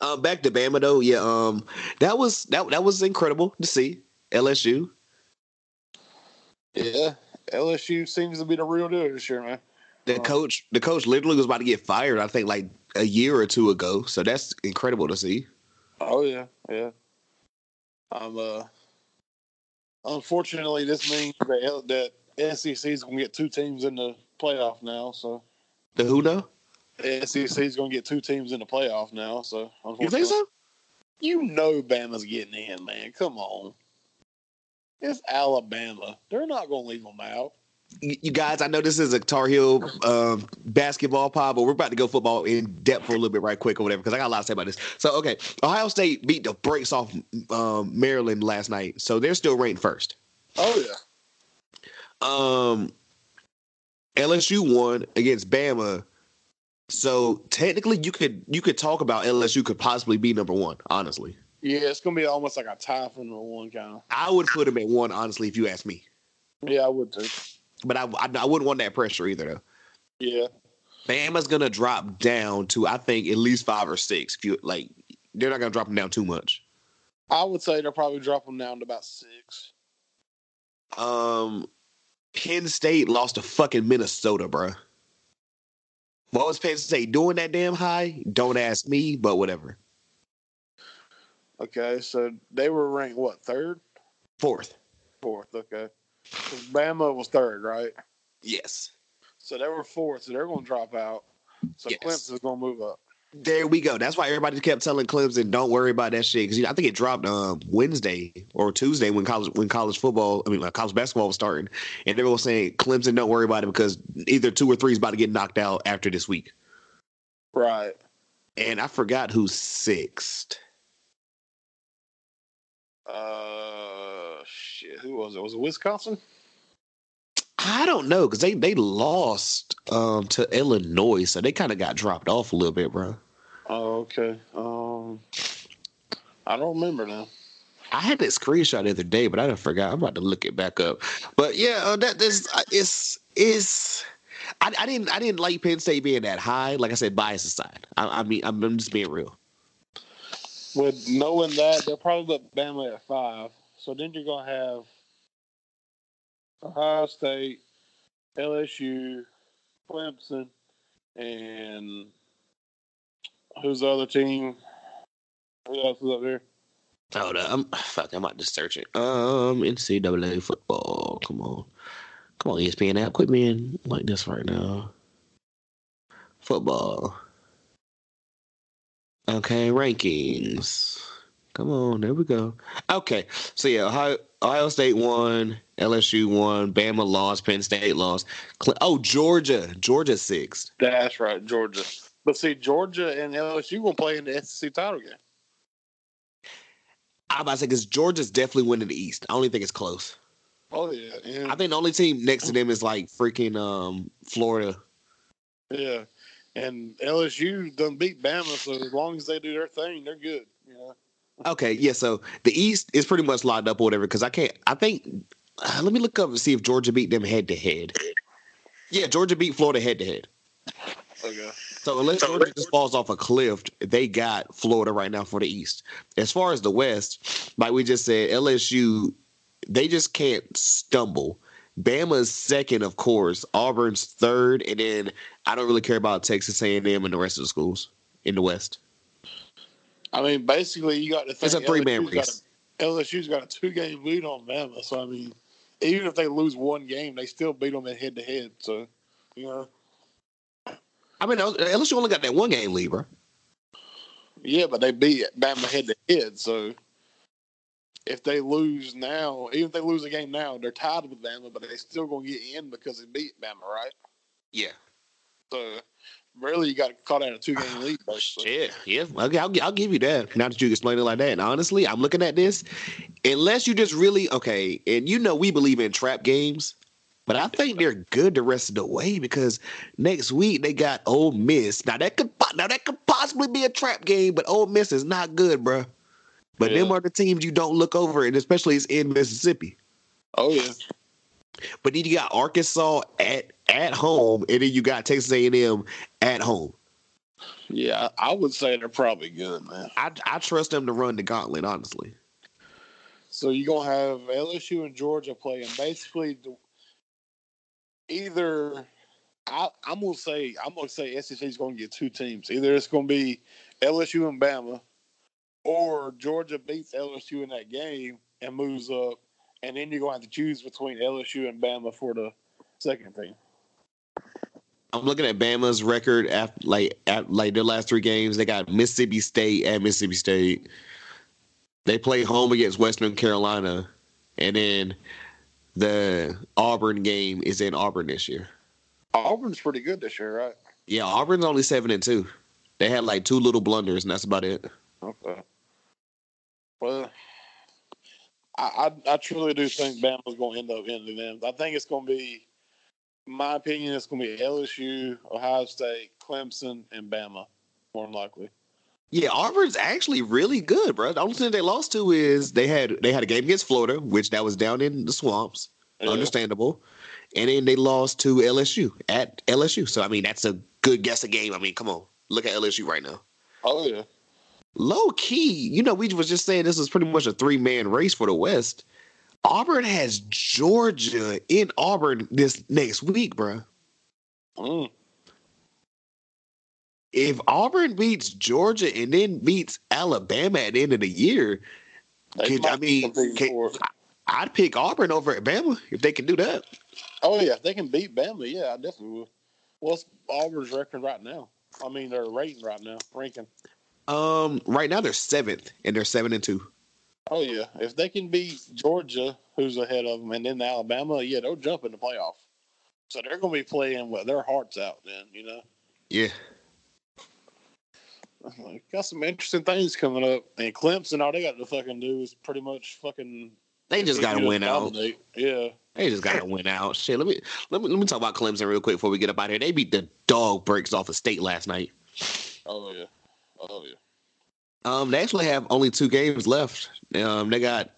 [SPEAKER 4] Um, back to Bama though, yeah. Um, that was that that was incredible to see LSU.
[SPEAKER 5] Yeah. LSU seems to be the real deal this year, man.
[SPEAKER 4] The
[SPEAKER 5] Oh.
[SPEAKER 4] coach, the coach, literally was about to get fired. I think like a year or two ago. So that's incredible to see.
[SPEAKER 5] Oh yeah, yeah. I'm uh. Unfortunately, this means that that SEC is going to get two teams in the playoff now. So
[SPEAKER 4] The who know?
[SPEAKER 5] the SEC is going to get two teams in the playoff now. So
[SPEAKER 4] You think so?
[SPEAKER 5] You know, Bama's getting in, man. Come on. It's Alabama. They're not going to leave them out.
[SPEAKER 4] You guys, I know this is a Tar Heel um, basketball pod, but we're about to go football in depth for a little bit right quick or whatever because I got a lot to say about this. So, okay, Ohio State beat the brakes off um, Maryland last night, so they're still ranked first.
[SPEAKER 5] Oh yeah.
[SPEAKER 4] Um, LSU won against Bama, so technically you could you could talk about LSU could possibly be number one. Honestly,
[SPEAKER 5] Yeah, it's gonna be almost like a tie for number one kind of.
[SPEAKER 4] I would put them at one. Honestly, if you ask me,
[SPEAKER 5] Yeah, I would too.
[SPEAKER 4] But I I, I wouldn't want that pressure either though.
[SPEAKER 5] Yeah.
[SPEAKER 4] Bama's gonna drop down to I think at least five or six. If you like, they're not gonna drop them down too much.
[SPEAKER 5] I would say they'll probably drop them down to about six.
[SPEAKER 4] Um, Penn State lost to fucking Minnesota, bruh. What was Penn State doing that damn high? Don't ask me, but whatever.
[SPEAKER 5] Okay, so they were ranked what third,
[SPEAKER 4] Fourth,
[SPEAKER 5] fourth. Okay, 'Cause Bama was third, right?
[SPEAKER 4] yes.
[SPEAKER 5] So they were fourth, so they're going to drop out. So
[SPEAKER 4] Yes.
[SPEAKER 5] Clemson's going to move up.
[SPEAKER 4] There we go. That's why everybody kept telling Clemson, "Don't worry about that shit," because I think it dropped um, Wednesday or Tuesday when college when college football, I mean, like, college basketball was starting, and they were saying, "Clemson, don't worry about it because either two or three is about to get knocked out after this week."
[SPEAKER 5] Right.
[SPEAKER 4] And I forgot who's sixth.
[SPEAKER 5] Uh, shit. Who was it? Was it Wisconsin?
[SPEAKER 4] I don't know because they they lost um, to Illinois, so they kind of got dropped off a little bit, bro.
[SPEAKER 5] Oh, okay. Um, I don't remember now.
[SPEAKER 4] I had that screenshot the other day, but I done forgot. I'm about to look it back up. But yeah, uh, that is it's it's. I, I didn't I didn't like Penn State being that high. Like I said, bias aside. I, I mean, I'm, I'm just being real.
[SPEAKER 5] With knowing that, they'll probably put Bama at five. So then you're going to have Ohio State, LSU, Clemson, and who's the other team? Who else is up there?
[SPEAKER 4] Hold up, I'm fuck. I'm about to search it. Um, NCAA football. Come on, come on, ESPN app. Quit being like this right now. Football. Okay, rankings. Come on, there we go. Okay, so yeah, Ohio, Ohio State won, LSU won, Bama lost, Penn State lost. Oh, Georgia, Georgia sixth.
[SPEAKER 5] That's right, Georgia. But see, Georgia and LSU going to play in the SEC title game.
[SPEAKER 4] I'm about to say because Georgia's definitely winning the East. I even think it's close.
[SPEAKER 5] Oh, yeah. And,
[SPEAKER 4] I think the only team next to them is like freaking um Florida.
[SPEAKER 5] yeah. And LSU done beat Bama, so as long as they do their thing, they're good. You know?
[SPEAKER 4] Okay, yeah. So the East is pretty much locked up or whatever. Because I can't. I think. Uh, let me look up and see if Georgia beat them head to head. Yeah, Georgia beat Florida head to head.
[SPEAKER 5] Okay.
[SPEAKER 4] So unless Georgia just falls off a cliff, they got Florida right now for the East. As far as the West, like we just said, LSU, they just can't stumble. Bama's second, of course. Auburn's third, and then I don't really care about Texas A&M and the rest of the schools in the West.
[SPEAKER 5] I mean, basically, you got to think
[SPEAKER 4] It's a three-man
[SPEAKER 5] LSU's got
[SPEAKER 4] race.
[SPEAKER 5] a- LSU's got a two game lead on Bama. So, I mean, even if they lose one game, they still beat them at head to head. So, you know,
[SPEAKER 4] I mean, LSU only got that one game lead, bro.
[SPEAKER 5] yeah, but they beat Bama head to head. So, if they lose now, even if they lose a game now, they're tied with Bama, but they still going to get in because they beat Bama, right?
[SPEAKER 4] Yeah.
[SPEAKER 5] So, really, you got caught call that a two game lead. Basically.
[SPEAKER 4] Shit, yeah. Okay, I'll, I'll give you that. Now that you explain it like that, and honestly, I'm looking at this. Unless you just really okay, and you know we believe in trap games, but I think they're good the rest of the way because next week they got Ole Miss. Now that could now that could possibly be a trap game, but Ole Miss is not good, bro. But them are the teams you don't look over, and especially it's in Mississippi.
[SPEAKER 5] Oh, yeah.
[SPEAKER 4] But then you got Arkansas at at home, and then you got Texas A&M at home.
[SPEAKER 5] Yeah, I would say they're probably good, man.
[SPEAKER 4] I I trust them to run the gauntlet, honestly.
[SPEAKER 5] So you're gonna have LSU and Georgia playing basically the, either. I, I'm gonna say I'm gonna say SEC is gonna get two teams. Either it's gonna be LSU and Bama, or Georgia beats LSU in that game and moves up, and then you're gonna have to choose between LSU and Bama for the second thing.
[SPEAKER 4] I'm looking at Bama's record after like at like their last three games. They got Mississippi State at Mississippi State. They play home against Western Carolina, and then the Auburn game is in Auburn this year.
[SPEAKER 5] Auburn's pretty good this year, right?
[SPEAKER 4] Yeah, Auburn's only seven and two. They had like two little blunders, and that's about it.
[SPEAKER 5] Okay. Well, I I, I truly do think Bama's going to end up ending them. I think it's going to be, in my opinion, it's going to be LSU, Ohio State, Clemson, and Bama, more than likely.
[SPEAKER 4] Yeah, Auburn's actually really good, bro. The only thing they lost to is they had they had a game against Florida, which that was down in the swamps.
[SPEAKER 5] Yeah.
[SPEAKER 4] Understandable. And then they lost to LSU at LSU. So I mean that's a good guessing game. I mean, come on. Look at LSU right now.
[SPEAKER 5] Oh yeah.
[SPEAKER 4] Low key, you know, we was just saying this is pretty much a three man race for the West. Auburn has Georgia in Auburn this next week, bro.
[SPEAKER 5] Mm.
[SPEAKER 4] If Auburn beats Georgia and then beats Alabama at the end of the year, I mean, can-. I'd pick Auburn over at Bama if they can do that.
[SPEAKER 5] Oh yeah, if they can beat Bama, yeah, I definitely would. What's Auburn's record right now? I mean, their rating right now, ranking.
[SPEAKER 4] Um, right now they're seventh and they're seven and two.
[SPEAKER 5] Oh yeah, if they can beat Georgia, who's ahead of them, and then Alabama, yeah, they'll jump in the playoff. So they're going to be playing with their hearts out. Then you know,
[SPEAKER 4] Yeah,
[SPEAKER 5] got some interesting things coming up. And Clemson, all they got to fucking do is pretty much fucking.
[SPEAKER 4] they just got to win out.
[SPEAKER 5] Yeah,
[SPEAKER 4] They just got to win out. Shit, let me let me let me talk about Clemson real quick before we get up out here. They beat the dog breaks off of State last night.
[SPEAKER 5] oh yeah, oh yeah.
[SPEAKER 4] Um, they actually have only two games left. Um, they got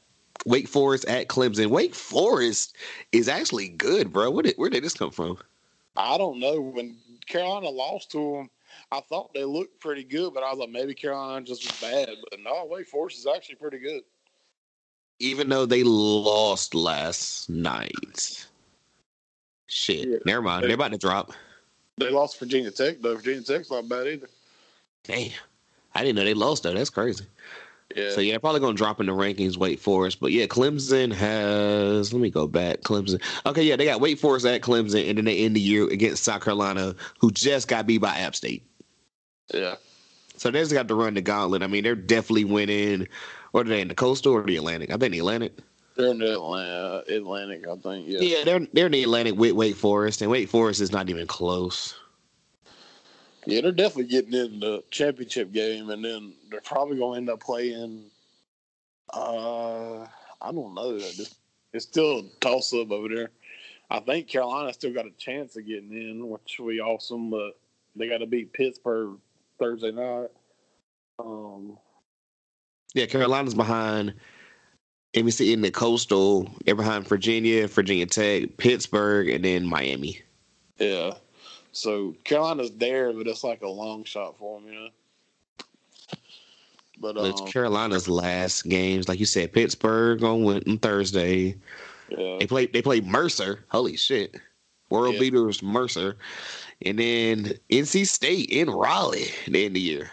[SPEAKER 4] Wake Forest at Clemson. Wake Forest is actually good, bro. Where did where did this come from?
[SPEAKER 5] I don't know when Carolina lost to them. I thought they looked pretty good, but I was like, maybe Carolina just was bad. But no, Wake Forest is actually pretty good.
[SPEAKER 4] Even though they lost last night. Shit.
[SPEAKER 5] Yeah.
[SPEAKER 4] Never mind. They're about to drop.
[SPEAKER 5] They lost Virginia Tech, though. Virginia Tech's not bad either.
[SPEAKER 4] Damn. I didn't know they lost though. That's crazy.
[SPEAKER 5] Yeah.
[SPEAKER 4] So yeah, they're probably gonna drop in the rankings. Wake Forest, but yeah, Clemson has. Let me go back. Clemson. Okay, yeah, they got Wake Forest at Clemson, and then they end the year against South Carolina, who just got beat by App State.
[SPEAKER 5] yeah.
[SPEAKER 4] So they just got to run the gauntlet. I mean, they're definitely winning. Or are they in the coastal or the Atlantic? I think the Atlantic.
[SPEAKER 5] They're in the Atlantic, I think. Yeah.
[SPEAKER 4] Yeah, they're they're in the Atlantic with Wake Forest, and Wake Forest is not even close.
[SPEAKER 5] Yeah, they're definitely getting in the championship game, and then they're probably going to end up playing. Uh, I don't know. It's, it's still a toss up over there. I think Carolina still got a chance of getting in, which would be awesome, but they got to beat Pittsburgh Thursday night. Um,
[SPEAKER 4] Yeah, Carolina's behind. NBC in the coastal. They're behind Virginia, Virginia Tech, Pittsburgh, and then Miami.
[SPEAKER 5] yeah. So Carolina's there, but it's like a long shot for them, you know. But
[SPEAKER 4] But it's
[SPEAKER 5] um,
[SPEAKER 4] Carolina's last games, like you said. Pittsburgh on Thursday.
[SPEAKER 5] yeah.
[SPEAKER 4] They play. They play Mercer. Holy shit! World
[SPEAKER 5] Yeah.
[SPEAKER 4] beaters Mercer, and then NC State in Raleigh. at The end of the year.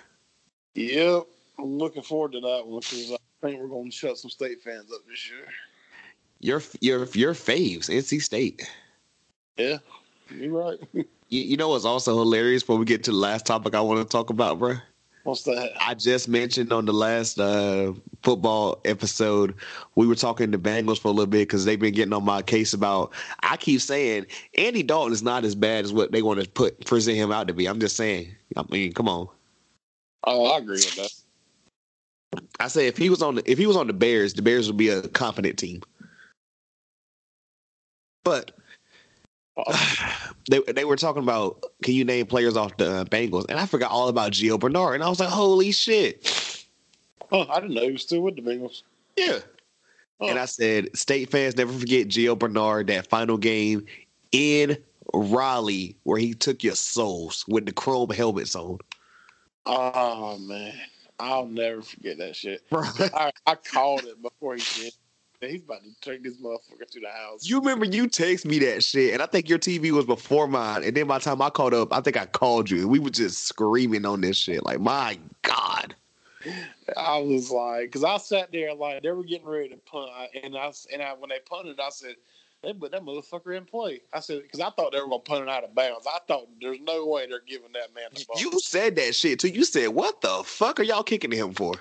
[SPEAKER 5] Yep, I'm looking forward to that one because I think we're going to shut some state fans up this year.
[SPEAKER 4] Your your your faves, NC State.
[SPEAKER 5] Yeah, you're right.
[SPEAKER 4] You, you know what's also hilarious? Before we get to the last topic I want to talk about, bro.
[SPEAKER 5] What's that?
[SPEAKER 4] I just mentioned on the last uh, football episode, we were talking to Bengals for a little bit because they've been getting on my case about. I keep saying Andy Dalton is not as bad as what they want to put present him out to be. I'm just saying. I mean, come on.
[SPEAKER 5] Oh, I agree with that.
[SPEAKER 4] I say if he was on the if he was on the Bears, the Bears would be a competent team. But they they were talking about can you name players off the uh, Bengals, and I forgot all about Gio Bernard, and I was like, holy shit,
[SPEAKER 5] Oh, I didn't know he was still with the Bengals.
[SPEAKER 4] yeah.
[SPEAKER 5] Oh,
[SPEAKER 4] And I said, state fans never forget Gio Bernard that final game in Raleigh where he took your souls with the chrome helmets on.
[SPEAKER 5] oh man, I'll never forget that shit. I, I called it before he did. He's about to take this motherfucker to the house.
[SPEAKER 4] You remember you text me that shit, and I think your TV was before mine. And then by the time I called up, I think I called you, we were just screaming on this shit. Like, my God.
[SPEAKER 5] I was like, because I sat there like they were getting ready to punt, and I and I when they punted, I said, "They put that motherfucker in play." I said because I thought they were gonna punt it out of bounds. I thought there's no way they're giving that man the ball.
[SPEAKER 4] You said that shit too. You said, what the fuck are y'all kicking him for?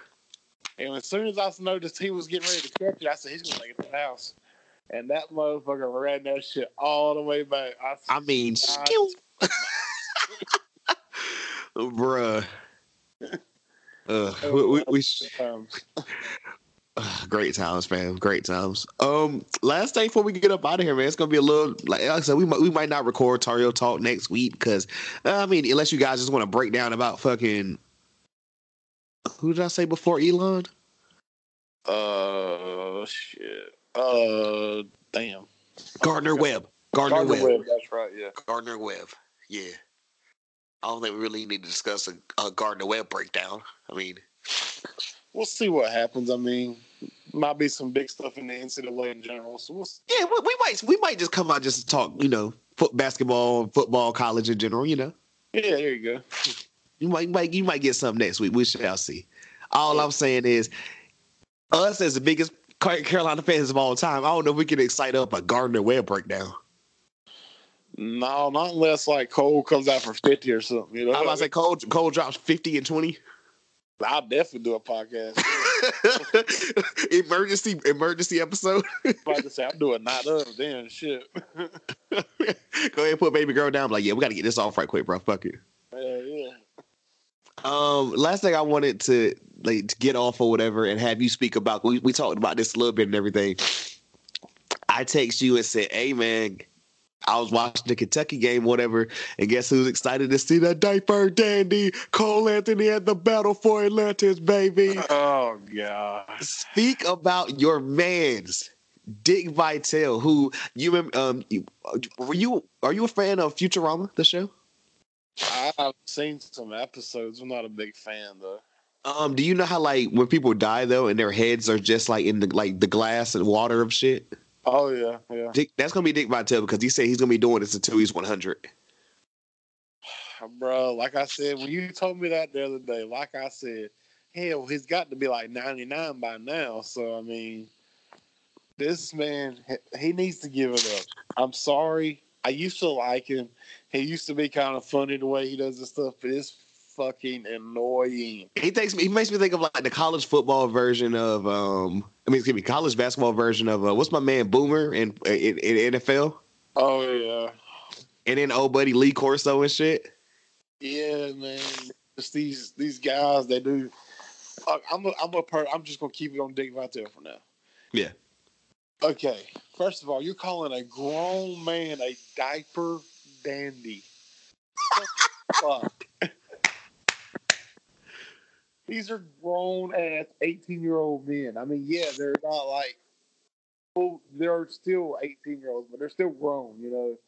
[SPEAKER 5] And as soon as I noticed he was getting ready to catch it, I said he's gonna take it to the house. and that motherfucker ran that shit all the way back. I,
[SPEAKER 4] I mean, skill. bruh. Uh, we, we, we uh, great times, man. Great times. Um, last thing before we get up out of here, man, it's gonna be a little like, like I said, we might we might not record Tario talk next week because uh, I mean, unless you guys just want to break down about fucking who did I say before Elon?
[SPEAKER 5] uh, shit. Uh, damn.
[SPEAKER 4] Gardner Webb. Gardner,
[SPEAKER 5] Gardner
[SPEAKER 4] Webb.
[SPEAKER 5] Webb, That's right. Yeah.
[SPEAKER 4] Gardner Webb. Yeah. I don't think we really need to discuss a, a Gardner Webb breakdown. I mean,
[SPEAKER 5] We'll see what happens. I mean, might be some big stuff in the NCAA in general. So we'll. See.
[SPEAKER 4] yeah, we, we might we might just come out just to talk, you know, foot basketball, football, college in general. You know,
[SPEAKER 5] Yeah, there you go.
[SPEAKER 4] You might, you might you might get something next week. We shall see. All I'm saying is, us as the biggest Carolina fans of all time, I don't know if we can excite up a Gardner Webb breakdown.
[SPEAKER 5] No, not unless like Cole comes out for fifty or something. You know,
[SPEAKER 4] I'm about to say Cole Cole drops 50 and 20.
[SPEAKER 5] I'll definitely do a podcast.
[SPEAKER 4] emergency emergency episode.
[SPEAKER 5] about to say I'm doing not of then shit.
[SPEAKER 4] Go ahead and put baby girl down. Like, yeah, we got to get this off right quick, bro. Fuck it.
[SPEAKER 5] yeah, yeah.
[SPEAKER 4] Um, last thing I wanted to like to get off or whatever and have you speak about. We we talked about this a little bit and everything. I text you and said, "Hey man, I was watching the Kentucky game, whatever, and guess who's excited to see that diaper dandy Cole Anthony at the battle for Atlantis, baby."
[SPEAKER 5] Oh god.
[SPEAKER 4] Speak about your man's Dick Vitale, who you remember? Um, you, were you are you a fan of Futurama, the show?
[SPEAKER 5] I've seen some episodes. I'm not a big fan though.
[SPEAKER 4] Um, do you know how like when people die though, and their heads are just like in the like the glass and water of shit?
[SPEAKER 5] Oh yeah, yeah.
[SPEAKER 4] Dick, that's gonna be Dick Vitale because he said he's gonna be doing this until he's 100.
[SPEAKER 5] Bro, like I said, when you told me that the other day, like I said, hell, he's got to be like 99 by now. So I mean, this man, he- he needs to give it up. I'm sorry. I used to like him. He used to be kind of funny the way he does this stuff, but it's fucking annoying.
[SPEAKER 4] He thinks he makes me think of like the college football version of um, I mean, excuse me, college basketball version of uh, what's my man Boomer in in, in NFL,
[SPEAKER 5] Oh yeah,
[SPEAKER 4] and then old buddy Lee Corso and shit.
[SPEAKER 5] yeah, man. Just these these guys, they do. I'm a, I'm a per, I'm just gonna keep it on Dick Vitale for now.
[SPEAKER 4] Yeah.
[SPEAKER 5] Okay. First of all, you're calling a grown man a diaper dandy. Fuck? These are grown ass 18 year old men. I mean, yeah, they're not like, well, they're still 18 year olds, but they're still grown, you know.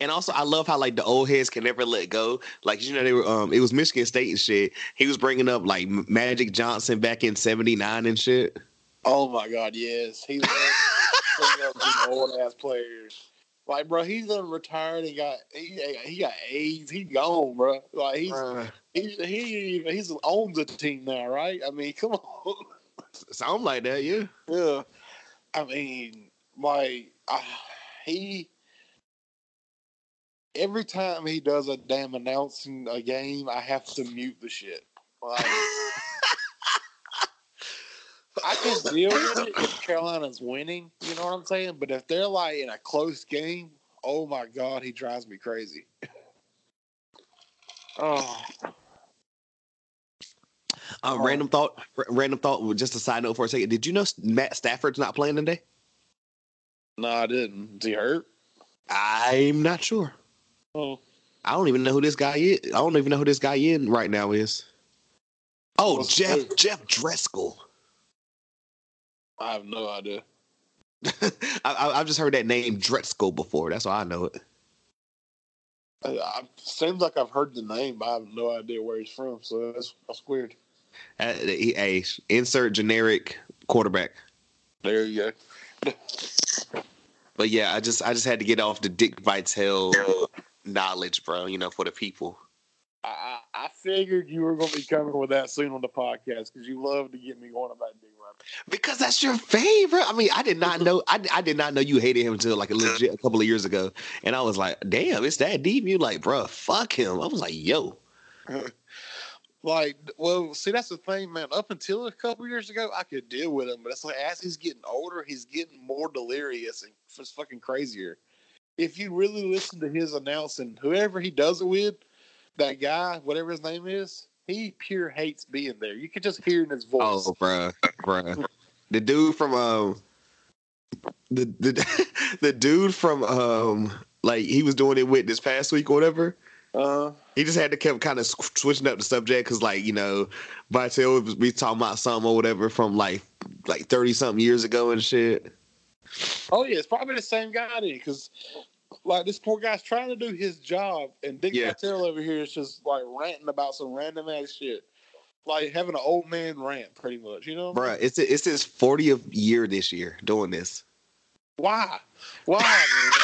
[SPEAKER 4] And also, I love how like the old heads can never let go. Like you know, they were um, it was Michigan State and shit. He was bringing up like Magic Johnson back in '79 and shit.
[SPEAKER 5] Oh my God, yes. He bringing up these old ass players. Like, bro, he's done retired and got he, he got AIDS. He gone, bro. Like he's he he even he owns a team now, right? I mean, come on.
[SPEAKER 4] Sound like that, yeah.
[SPEAKER 5] yeah. I mean, like uh, he every time he does a damn announcing a game, I have to mute the shit. Like, I can deal with it if Carolina's winning, you know what I'm saying? But if they're like in a close game, oh my god, he drives me crazy. oh,
[SPEAKER 4] Um,
[SPEAKER 5] Oh.
[SPEAKER 4] random thought. r- Random thought. Just a side note for a second. Did you know Matt Stafford's not playing today?
[SPEAKER 5] no, I didn't. Is he hurt?
[SPEAKER 4] I'm not sure.
[SPEAKER 5] Oh,
[SPEAKER 4] I don't even know who this guy is. I don't even know who this guy in right now is. Oh,
[SPEAKER 5] What's-
[SPEAKER 4] Jeff
[SPEAKER 5] who?
[SPEAKER 4] Jeff Driskel.
[SPEAKER 5] I have no idea.
[SPEAKER 4] I, I, I've just heard that name Driskel before. That's why I know it.
[SPEAKER 5] I, I, seems like I've heard the name, but I have no idea where he's from. So that's that's weird.
[SPEAKER 4] Uh, he, a insert generic quarterback.
[SPEAKER 5] There you go.
[SPEAKER 4] But yeah, I just I just had to get off the Dick Vitale knowledge, bro. You know, for the people.
[SPEAKER 5] I, I figured you were going to be coming with that soon on the podcast because you love to get me going about Dick.
[SPEAKER 4] Because that's your favorite. I mean, I did not mm-hmm. know. I, I did not know you hated him until like a legit a couple of years ago, and I was like, "Damn, it's that deep." You like, bro, fuck him. I was like, "Yo,
[SPEAKER 5] Like, well, see, that's the thing, man. Up until a couple years ago, I could deal with him, but it's like as he's getting older, he's getting more delirious and it's fucking crazier. If you really listen to his announcing, whoever he does it with, that guy, whatever his name is, he pure hates being there. You could just hear in his voice.
[SPEAKER 4] Oh, bruh, bruh. the dude from um, the the the dude from um, like he was doing it with this past week or whatever.
[SPEAKER 5] Uh,
[SPEAKER 4] He just had to keep kind of switching up the subject because, like, you know, Vital was we talking about something or whatever from like like thirty something years ago and shit.
[SPEAKER 5] oh yeah, it's probably the same guy because like this poor guy's trying to do his job, and Dick
[SPEAKER 4] Yeah.
[SPEAKER 5] Vitale over here is just like ranting about some random ass shit, like having an old man rant, pretty much. You know,
[SPEAKER 4] Bruh, it's it's his 40th year this year doing this.
[SPEAKER 5] Why? Why? man?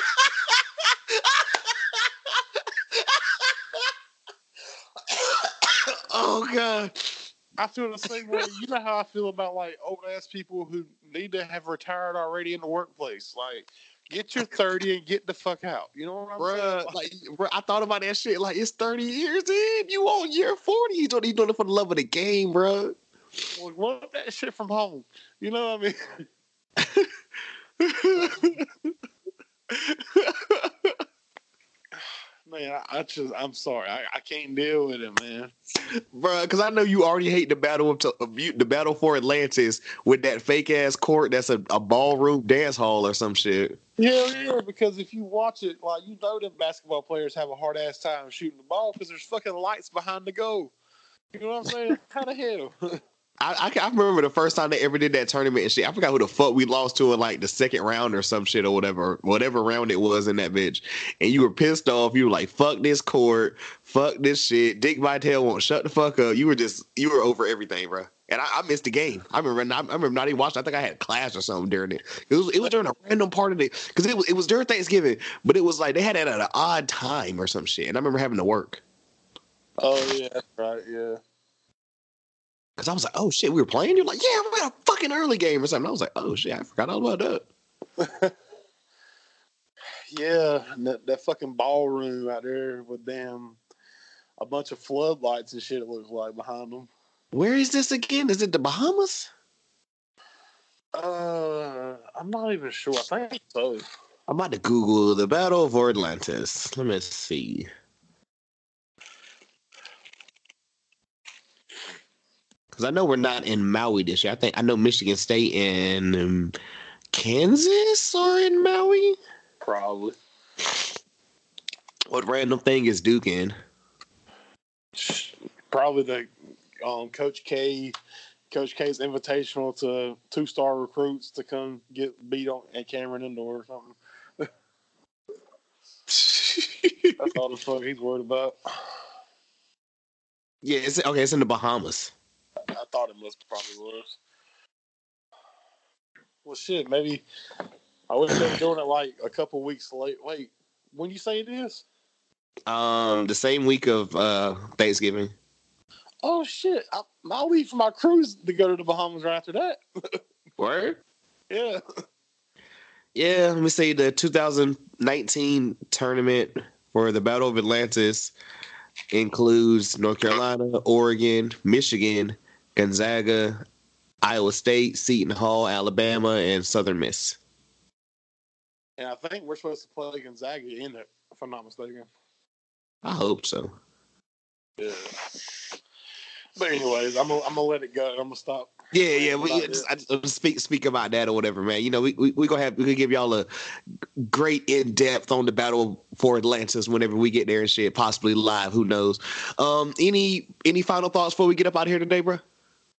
[SPEAKER 4] oh god.
[SPEAKER 5] I feel the same way. You know how I feel about like old ass people who need to have retired already in the workplace. Like, get your thirty and get the fuck out. You know what I'm
[SPEAKER 4] Bruh,
[SPEAKER 5] saying?
[SPEAKER 4] like, bruh, I thought about that shit. Like, it's 30 years in. You on year 40. You doing, you doing it for the love of the game, bruh.
[SPEAKER 5] Like, want that shit from home. You know what I mean? Man, I, just, I'm sorry. I, I can't deal with it, man.
[SPEAKER 4] Bro, because I know you already hate the battle of, of the battle for Atlantis with that fake ass court that's a, a ballroom dance hall or some shit.
[SPEAKER 5] Hell yeah, because if you watch it, like you know, them basketball players have a hard ass time shooting the ball because there's fucking lights behind the goal. You know what I'm saying? How the hell?
[SPEAKER 4] I, I, I remember the first time they ever did that tournament and shit. I forgot who the fuck we lost to in like the second round or some shit or whatever, whatever round it was in that bitch. And you were pissed off. You were like, "Fuck this court, fuck this shit." Dick Vitale won't shut the fuck up. You were just you were over everything, bro. And I, I missed the game. I remember. Not, I remember not even watching. I think I had class or something during it. It was it was during a random part of it because it was it was during Thanksgiving, but it was like they had it at an odd time or some shit. And I remember having to work
[SPEAKER 5] oh yeah, right. Yeah.
[SPEAKER 4] Because I was like, "Oh shit, we were playing." You're like, "Yeah, we had a fucking early game or something." I was like, "Oh shit, I forgot all about that."
[SPEAKER 5] Yeah, and that, that fucking ballroom out there with damn a bunch of floodlights and shit. It looks like behind them.
[SPEAKER 4] Where is this again? Is it the Bahamas?
[SPEAKER 5] Uh, I'm not even sure. I think so.
[SPEAKER 4] I'm about to Google the Battle of Atlantis. Let me see. Because I know we're not in Maui this year. I think I know Michigan State and um, Kansas are in Maui.
[SPEAKER 5] Probably.
[SPEAKER 4] What random thing is Duke in?
[SPEAKER 5] Probably the um, Coach K, Coach K's invitational to two star recruits to come get beat on at Cameron Indoor or something. That's all the fuck he's worried about.
[SPEAKER 4] yeah, it's okay. It's in the Bahamas.
[SPEAKER 5] I thought it must probably was. Well, shit, maybe I wish they were doing it like a couple weeks late. Wait, when you say it is?
[SPEAKER 4] Um, the same week of uh Thanksgiving.
[SPEAKER 5] Oh shit! I, I'll leave for my cruise to go to the Bahamas right after that.
[SPEAKER 4] Word.
[SPEAKER 5] Yeah.
[SPEAKER 4] Yeah, let me say the 2019 tournament for the Battle of Atlantis includes North Carolina, Oregon, Michigan, Gonzaga, Iowa State, Seton Hall, Alabama, and Southern Miss.
[SPEAKER 5] And I think we're supposed to play Gonzaga in it, if I'm not mistaken.
[SPEAKER 4] I hope so.
[SPEAKER 5] Yeah. But anyways, I'm gonna I'm gonna let it go. I'm gonna stop.
[SPEAKER 4] Yeah, yeah. We,
[SPEAKER 5] About
[SPEAKER 4] yeah, just, I just speak speak about that or whatever, man. You know, we we, we gonna have we gonna give y'all a great in depth on the battle for Atlantis whenever we get there and shit, possibly live. Who knows? Um, any any final thoughts before we get up out of here today, bro?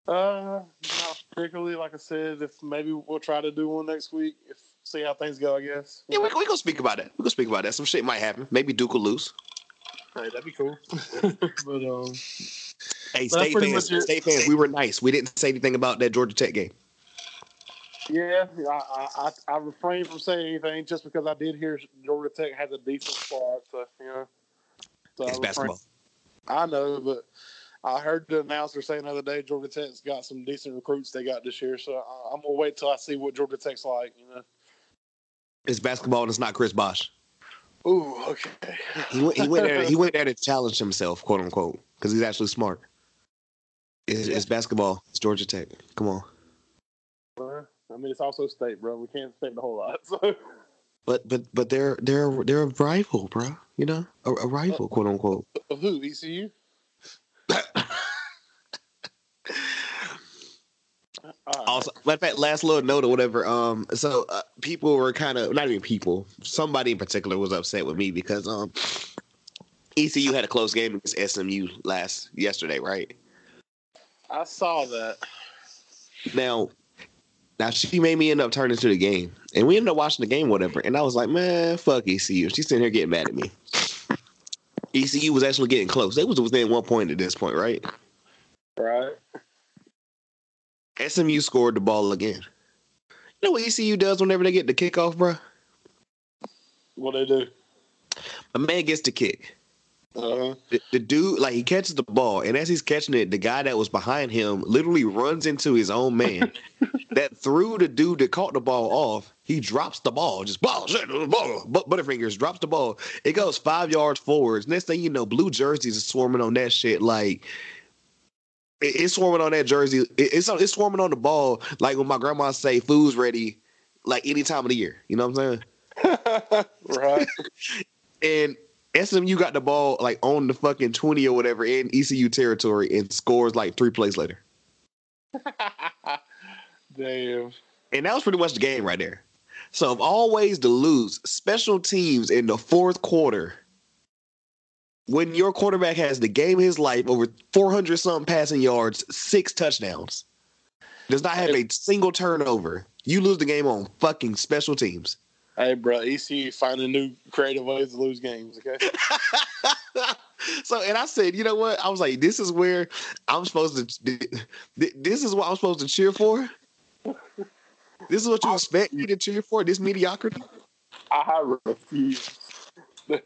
[SPEAKER 5] Uh, not particularly. Like I said, if maybe we'll try to do one next week. If see how things go, I guess.
[SPEAKER 4] Yeah, we we gonna speak about that. We gonna speak about that. Some shit might happen. Maybe Duke will lose.
[SPEAKER 5] Hey, that'd be cool. but um,
[SPEAKER 4] Hey,
[SPEAKER 5] That's
[SPEAKER 4] state fans,
[SPEAKER 5] much it.
[SPEAKER 4] state fans, we were nice. We didn't say anything about that Georgia Tech game.
[SPEAKER 5] yeah, I, I I I refrained from saying anything just because I did hear Georgia Tech has a decent squad. So you know, so
[SPEAKER 4] It's
[SPEAKER 5] refrained.
[SPEAKER 4] basketball.
[SPEAKER 5] I know, but I heard the announcer saying the other day Georgia Tech's got some decent recruits they got this year. So I, I'm gonna wait till I see what Georgia Tech's like. You know.
[SPEAKER 4] It's basketball, and it's not Chris Bosh.
[SPEAKER 5] Ooh, okay.
[SPEAKER 4] He went, he went there. He went there to challenge himself, quote unquote, because he's actually smart. It's, it's basketball. It's Georgia Tech. Come on.
[SPEAKER 5] I mean, it's also state, bro. We can't expect a whole lot. So.
[SPEAKER 4] But but but they're they're they're a rival, bro. You know, a, a rival, uh, quote unquote.
[SPEAKER 5] Of who? ECU.
[SPEAKER 4] Also, matter of fact, last little note or whatever. Um, so uh, people were kind of not even people. Somebody in particular was upset with me because um, ECU had a close game against SMU last yesterday, right?
[SPEAKER 5] I saw that.
[SPEAKER 4] Now, now she made me end up turning to the game, and we ended up watching the game, whatever. And I was like, man, fuck ECU. She's sitting here getting mad at me. ECU was actually getting close. They was within one point at this point, right?
[SPEAKER 5] Right.
[SPEAKER 4] SMU scored the ball again. You know what ECU does whenever they get the kickoff, bro?
[SPEAKER 5] What they do?
[SPEAKER 4] A man gets the kick.
[SPEAKER 5] Uh-huh.
[SPEAKER 4] The, the dude, like, he catches the ball, and as he's catching it, the guy that was behind him literally runs into his own man that threw the dude that caught the ball off. He drops the ball, just ball, shit, ball, but Butterfingers drops the ball. It goes five yards forwards. Next thing you know, blue jerseys are swarming on that shit. Like, it- it's swarming on that jersey. It- It's it's swarming on the ball. Like when my grandma say, "Food's ready," like any time of the year. You know what I'm saying?
[SPEAKER 5] right.
[SPEAKER 4] and SMU got the ball like on the fucking 20 or whatever in ECU territory and scores like three plays later.
[SPEAKER 5] Damn.
[SPEAKER 4] And that was pretty much the game right there. So of all ways to lose, special teams in the fourth quarter, when your quarterback has the game of his life, over 400 something passing yards, six touchdowns, does not have a single turnover, you lose the game on fucking special teams.
[SPEAKER 5] Hey, bro. ECU finding new creative ways to lose games. Okay.
[SPEAKER 4] so and I said, you know what? I was like, this is where I'm supposed to. This is what I'm supposed to cheer for. This is what you expect me to cheer for. This mediocrity.
[SPEAKER 5] I refuse.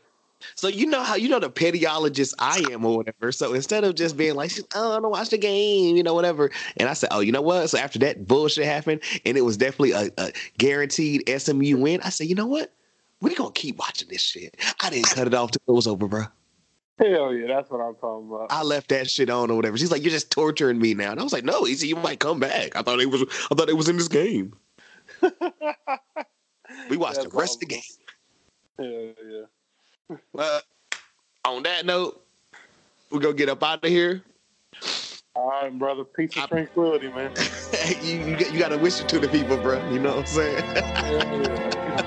[SPEAKER 4] So you know how you know the pediologist I am or whatever. So instead of just being like, oh, I don't watch the game, you know, whatever. And I said, oh, you know what? So after that bullshit happened, and it was definitely a, a guaranteed SMU win. I said, you know what? We're gonna keep watching this shit. I didn't cut it off till it was over, bro.
[SPEAKER 5] Hell yeah, that's what I'm talking about.
[SPEAKER 4] I left that shit on or whatever. She's like, "You're just torturing me now," and I was like, "No, easy. You might come back. I thought it was. I thought it was in this game. We watched
[SPEAKER 5] That's
[SPEAKER 4] the rest of the game."
[SPEAKER 5] Hell yeah.
[SPEAKER 4] But on that note, we're gonna get up out of here.
[SPEAKER 5] All right, brother. Peace and tranquility, man.
[SPEAKER 4] you you, got- you got to wish it to the people, bro. You know what I'm saying?
[SPEAKER 5] Yeah.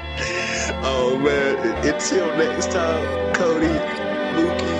[SPEAKER 4] oh man. Until next time, Cody, Mookie,